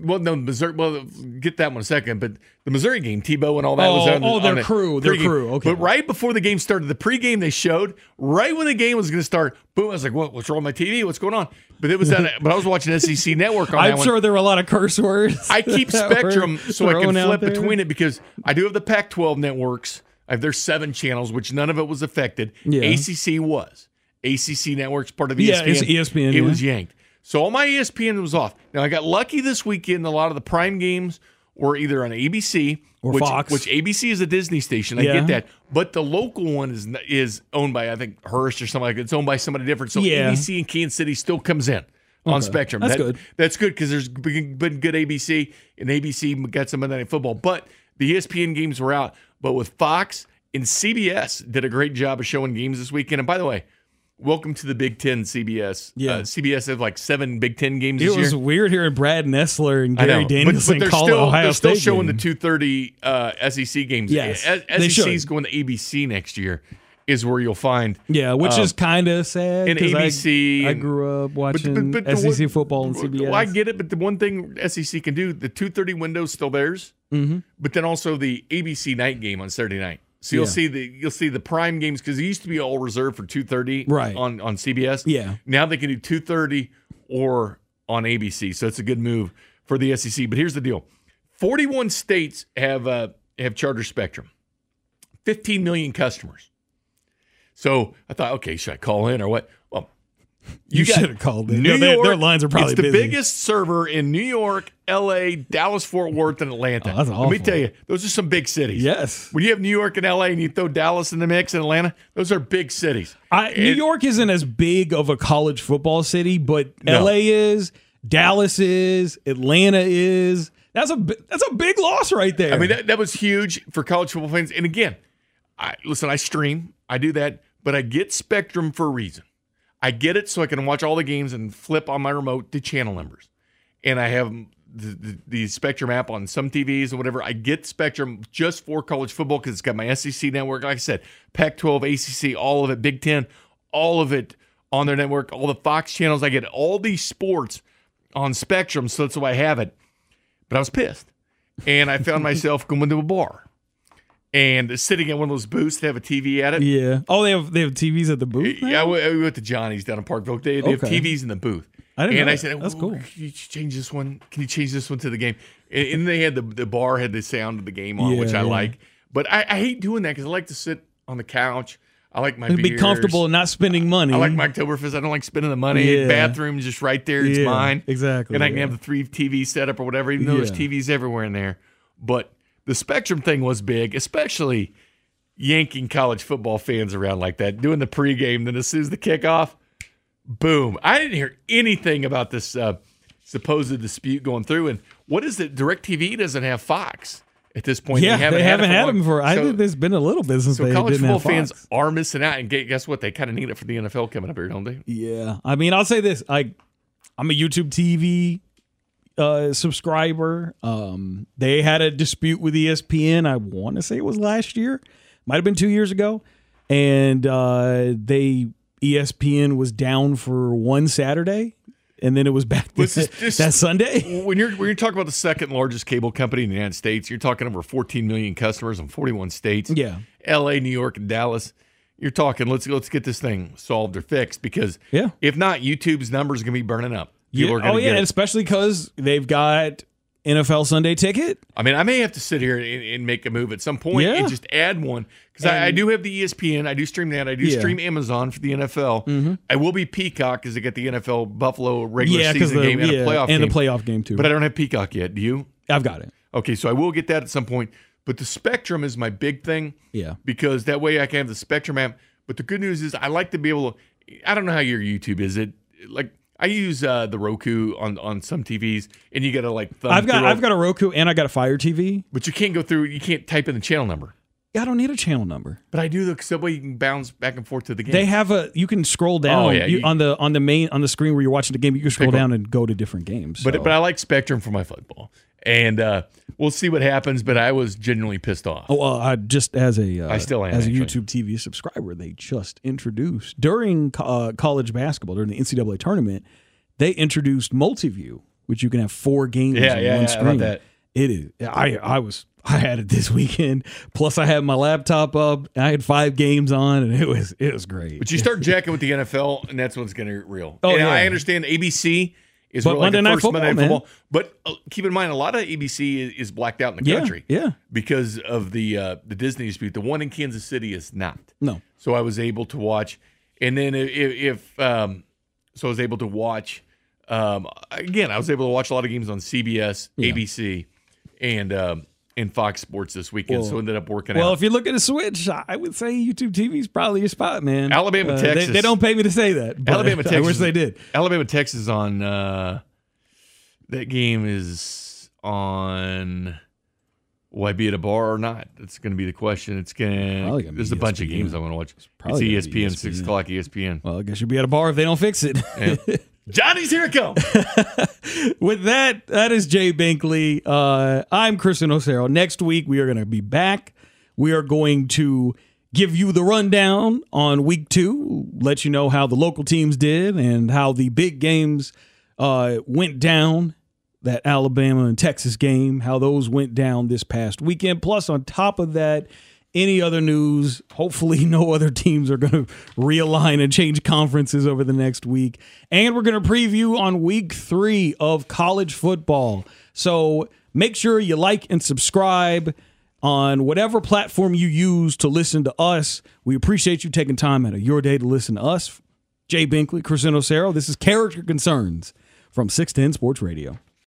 Well, no, Missouri. Well, get that one a second. But the Missouri game, Tebow and all that was Oh, on the, oh, their on crew, their pregame. crew, okay. But right before the game started, the pregame they showed, right when the game was going to start, boom! I was like, "What? What's wrong with my TV? What's going on?" But it was that. <laughs> but I was watching SEC Network on I'm one. sure there were a lot of curse words. I keep Spectrum so I can flip between it because I do have the Pac-12 networks. I have their seven channels, which none of it was affected. Yeah. ACC was. ACC networks part of ESPN. Yeah, ESPN, It yeah. was yanked. So all my ESPN was off. Now I got lucky this weekend. A lot of the prime games were either on ABC Or which, Fox. which ABC is a Disney station. I Yeah. get that, but the local one is is owned by I think Hearst or something like that. It's owned by somebody different. So Yeah. ABC in Kansas City still comes in on Spectrum. That's That- good. That's good because there's been good ABC and ABC got some Monday Night Football, but the ESPN games were out. But with Fox and CBS did a great job of showing games this weekend. And by the way, welcome to the Big Ten, CBS. Yeah. uh, CBS has like seven Big Ten games It this was year. weird hearing Brad Nessler and Gary know, Danielson they're call still, Ohio they're still showing game. the two thirty uh, SEC games. Yes, SEC is going to ABC next year. Is where you'll find Yeah, which um, is kind of sad. and 'cause I- ABC I, and- grew up watching but- but the SEC football and CBS. Well, I get it, but the one thing SEC can do, the two thirty window is still theirs. Mm-hmm. But then also the ABC night game on Saturday night. So you'll Yeah. see the you'll see the prime games because it used to be all reserved for two thirty Right. on on CBS. Yeah. Now they can do two thirty or on ABC. So it's a good move for the SEC. But here's the deal: forty one states have uh, have charter spectrum. Fifteen million customers. So I thought, okay, should I call in or what? Well, You should have called in. New No, their- York, their lines are probably It's the busy. biggest server in New York, L.A., Dallas, Fort Worth, and Atlanta. Oh, that's Let me tell you, those are some big cities. Yes. When you have New York and L.A. and you throw Dallas in the mix and Atlanta, those are big cities. I, New York isn't as big of a college football city, but No. LA is, Dallas is, Atlanta is. That's a that's a big loss right there. I mean, that, that was huge for college football fans. And again, I listen, I stream, I do that, but I get Spectrum for a reason. I get it so I can watch all the games and flip on my remote to channel numbers. And I have the, the, the Spectrum app on some TVs and whatever. I get Spectrum just for college football because it's got my SEC network. Like I said, Pac 12, ACC, all of it, Big Ten, all of it on their network, all the Fox channels. I get all these sports on Spectrum. So that's why I have it. But I was pissed. And I found <laughs> myself going to a bar and sitting at one of those booths They have a TV at it. yeah. Oh, they have they have TVs at the booth. now? Yeah, we, went, I went to Johnny's down in Parkville. They, they have TVs in the booth. I didn't and know I said, That's cool." Can you change this one? Can you change this one to the game? And, and they had the the bar had the sound of the game on, which I yeah. like. But I, I hate doing that because I like to sit on the couch. I like my be comfortable and not spending money. I like my Oktoberfest. I don't like spending the money. Yeah. Bathroom's just right there. It's Yeah, mine. exactly, And I can yeah. have the three TV setup or whatever, even though there's TVs everywhere in there. But the Spectrum thing was big, especially yanking college football fans around like that, doing the pregame. Then as soon as the kickoff, boom. I didn't hear anything about this uh, supposed dispute going through. And what is it? DirecTV doesn't have Fox at this point. yeah, they haven't it had long. them for. I think there's been a little since so they college football fans Fox. are missing out, and guess what? They kind of need it for the NFL coming up here, don't they? Yeah, I mean, I'll say this: I, I'm a YouTube TV uh, subscriber. Um, they had a dispute with ESPN. I want to say it was last year, might have been two years ago, and uh, they ESPN was down for one Saturday, and then it was back This <laughs> this, this- that Sunday. When you're when you're talking about the second largest cable company in the United States, you're talking over 14 million customers in 41 states. Yeah. L.A., New York, and Dallas. You're talking. Let's let's get this thing solved or fixed because Yeah. if not, YouTube's numbers are gonna be burning up. People Yeah. are gonna Oh yeah, get especially because they've got NFL Sunday ticket. I mean, I may have to sit here and, and make a move at some point Yeah. and just add one because I, I do have the ESPN, I do stream that, I do Yeah. Mm-hmm. stream Amazon for the NFL. I will be Peacock because I get the NFL Buffalo regular Yeah, season the game and yeah, a playoff and game. the playoff game too. but I don't have Peacock yet. Do you? I've got it. Okay, so I will get that at some point. But the Spectrum is my big thing. Yeah. Because that way I can have the Spectrum app. But the good news is I like to be able to I don't know how your YouTube is. It like I use uh, the Roku on on some TVs, and you got to like. Thumb I've got I've got a Roku and I got a Fire TV. but you can't go through. You can't type in the channel number. Yeah, I don't need a channel number. But I do the subway. You can bounce back and forth to the game. They have a you can scroll down Oh, yeah, you- you- on the on the main on the screen where you're watching the game. You can scroll down and go to different games. but so. but I like Spectrum for my football, and uh, we'll see what happens. But I was genuinely pissed off. Oh, well, I just as a uh, I still am, as a actually. YouTube TV subscriber, they just introduced during co- uh, college basketball during the NCAA tournament, they introduced multiview, which you can have four games Yeah, on yeah, one yeah, screen. that. It is. I I was I had it this <laughs> weekend. Plus, I had my laptop up. I had five games on, and it was it was great. But you start <laughs> jacking with the NFL, and that's when it's going to get real. Oh, and yeah. I understand ABC is But really like Monday the Night first Football, Monday Night. Football. But uh, keep in mind, a lot of ABC is, is blacked out in the yeah, country yeah, because of the uh, the Disney dispute. The one in Kansas City is not. no, So I was able to watch, and then if, if um, so, I was able to watch. Um, again, I was able to watch a lot of games on CBS, Yeah. ABC, and um, and Fox Sports this weekend. Well- so ended up working Well, out. if you're looking to switch, I would say YouTube TV is probably your spot, man. Alabama, Uh, Texas. They, don't pay me to say that. Alabama, <laughs> I Texas. wish they did. Alabama, Texas on uh, that game is on. Will I be at a bar or not? That's going to be the question. It's going. To There's a bunch of games I want to watch. It's, probably gonna ESPN, six o'clock ESPN. Well, I guess you'll be at a bar if they don't fix it. Yeah. <laughs> Johnny's here come. <laughs> With that, that is Jay Binkley. Uh, I'm Kristen Osero. Next week, we are going to be back. We are going to give you the rundown on week two, let you know how the local teams did and how the big games uh, went down. That Alabama and Texas game, how those went down this past weekend. Plus, on top of that, any other news. Hopefully, <laughs> no other teams are going to realign and change conferences over the next week. And we're going to preview on week three of college football. So make sure you like and subscribe on whatever platform you use to listen to us. We appreciate you taking time out of your day to listen to us. Jay Binkley, Crescendo Cero. This is Character Concerns from 610 Sports Radio.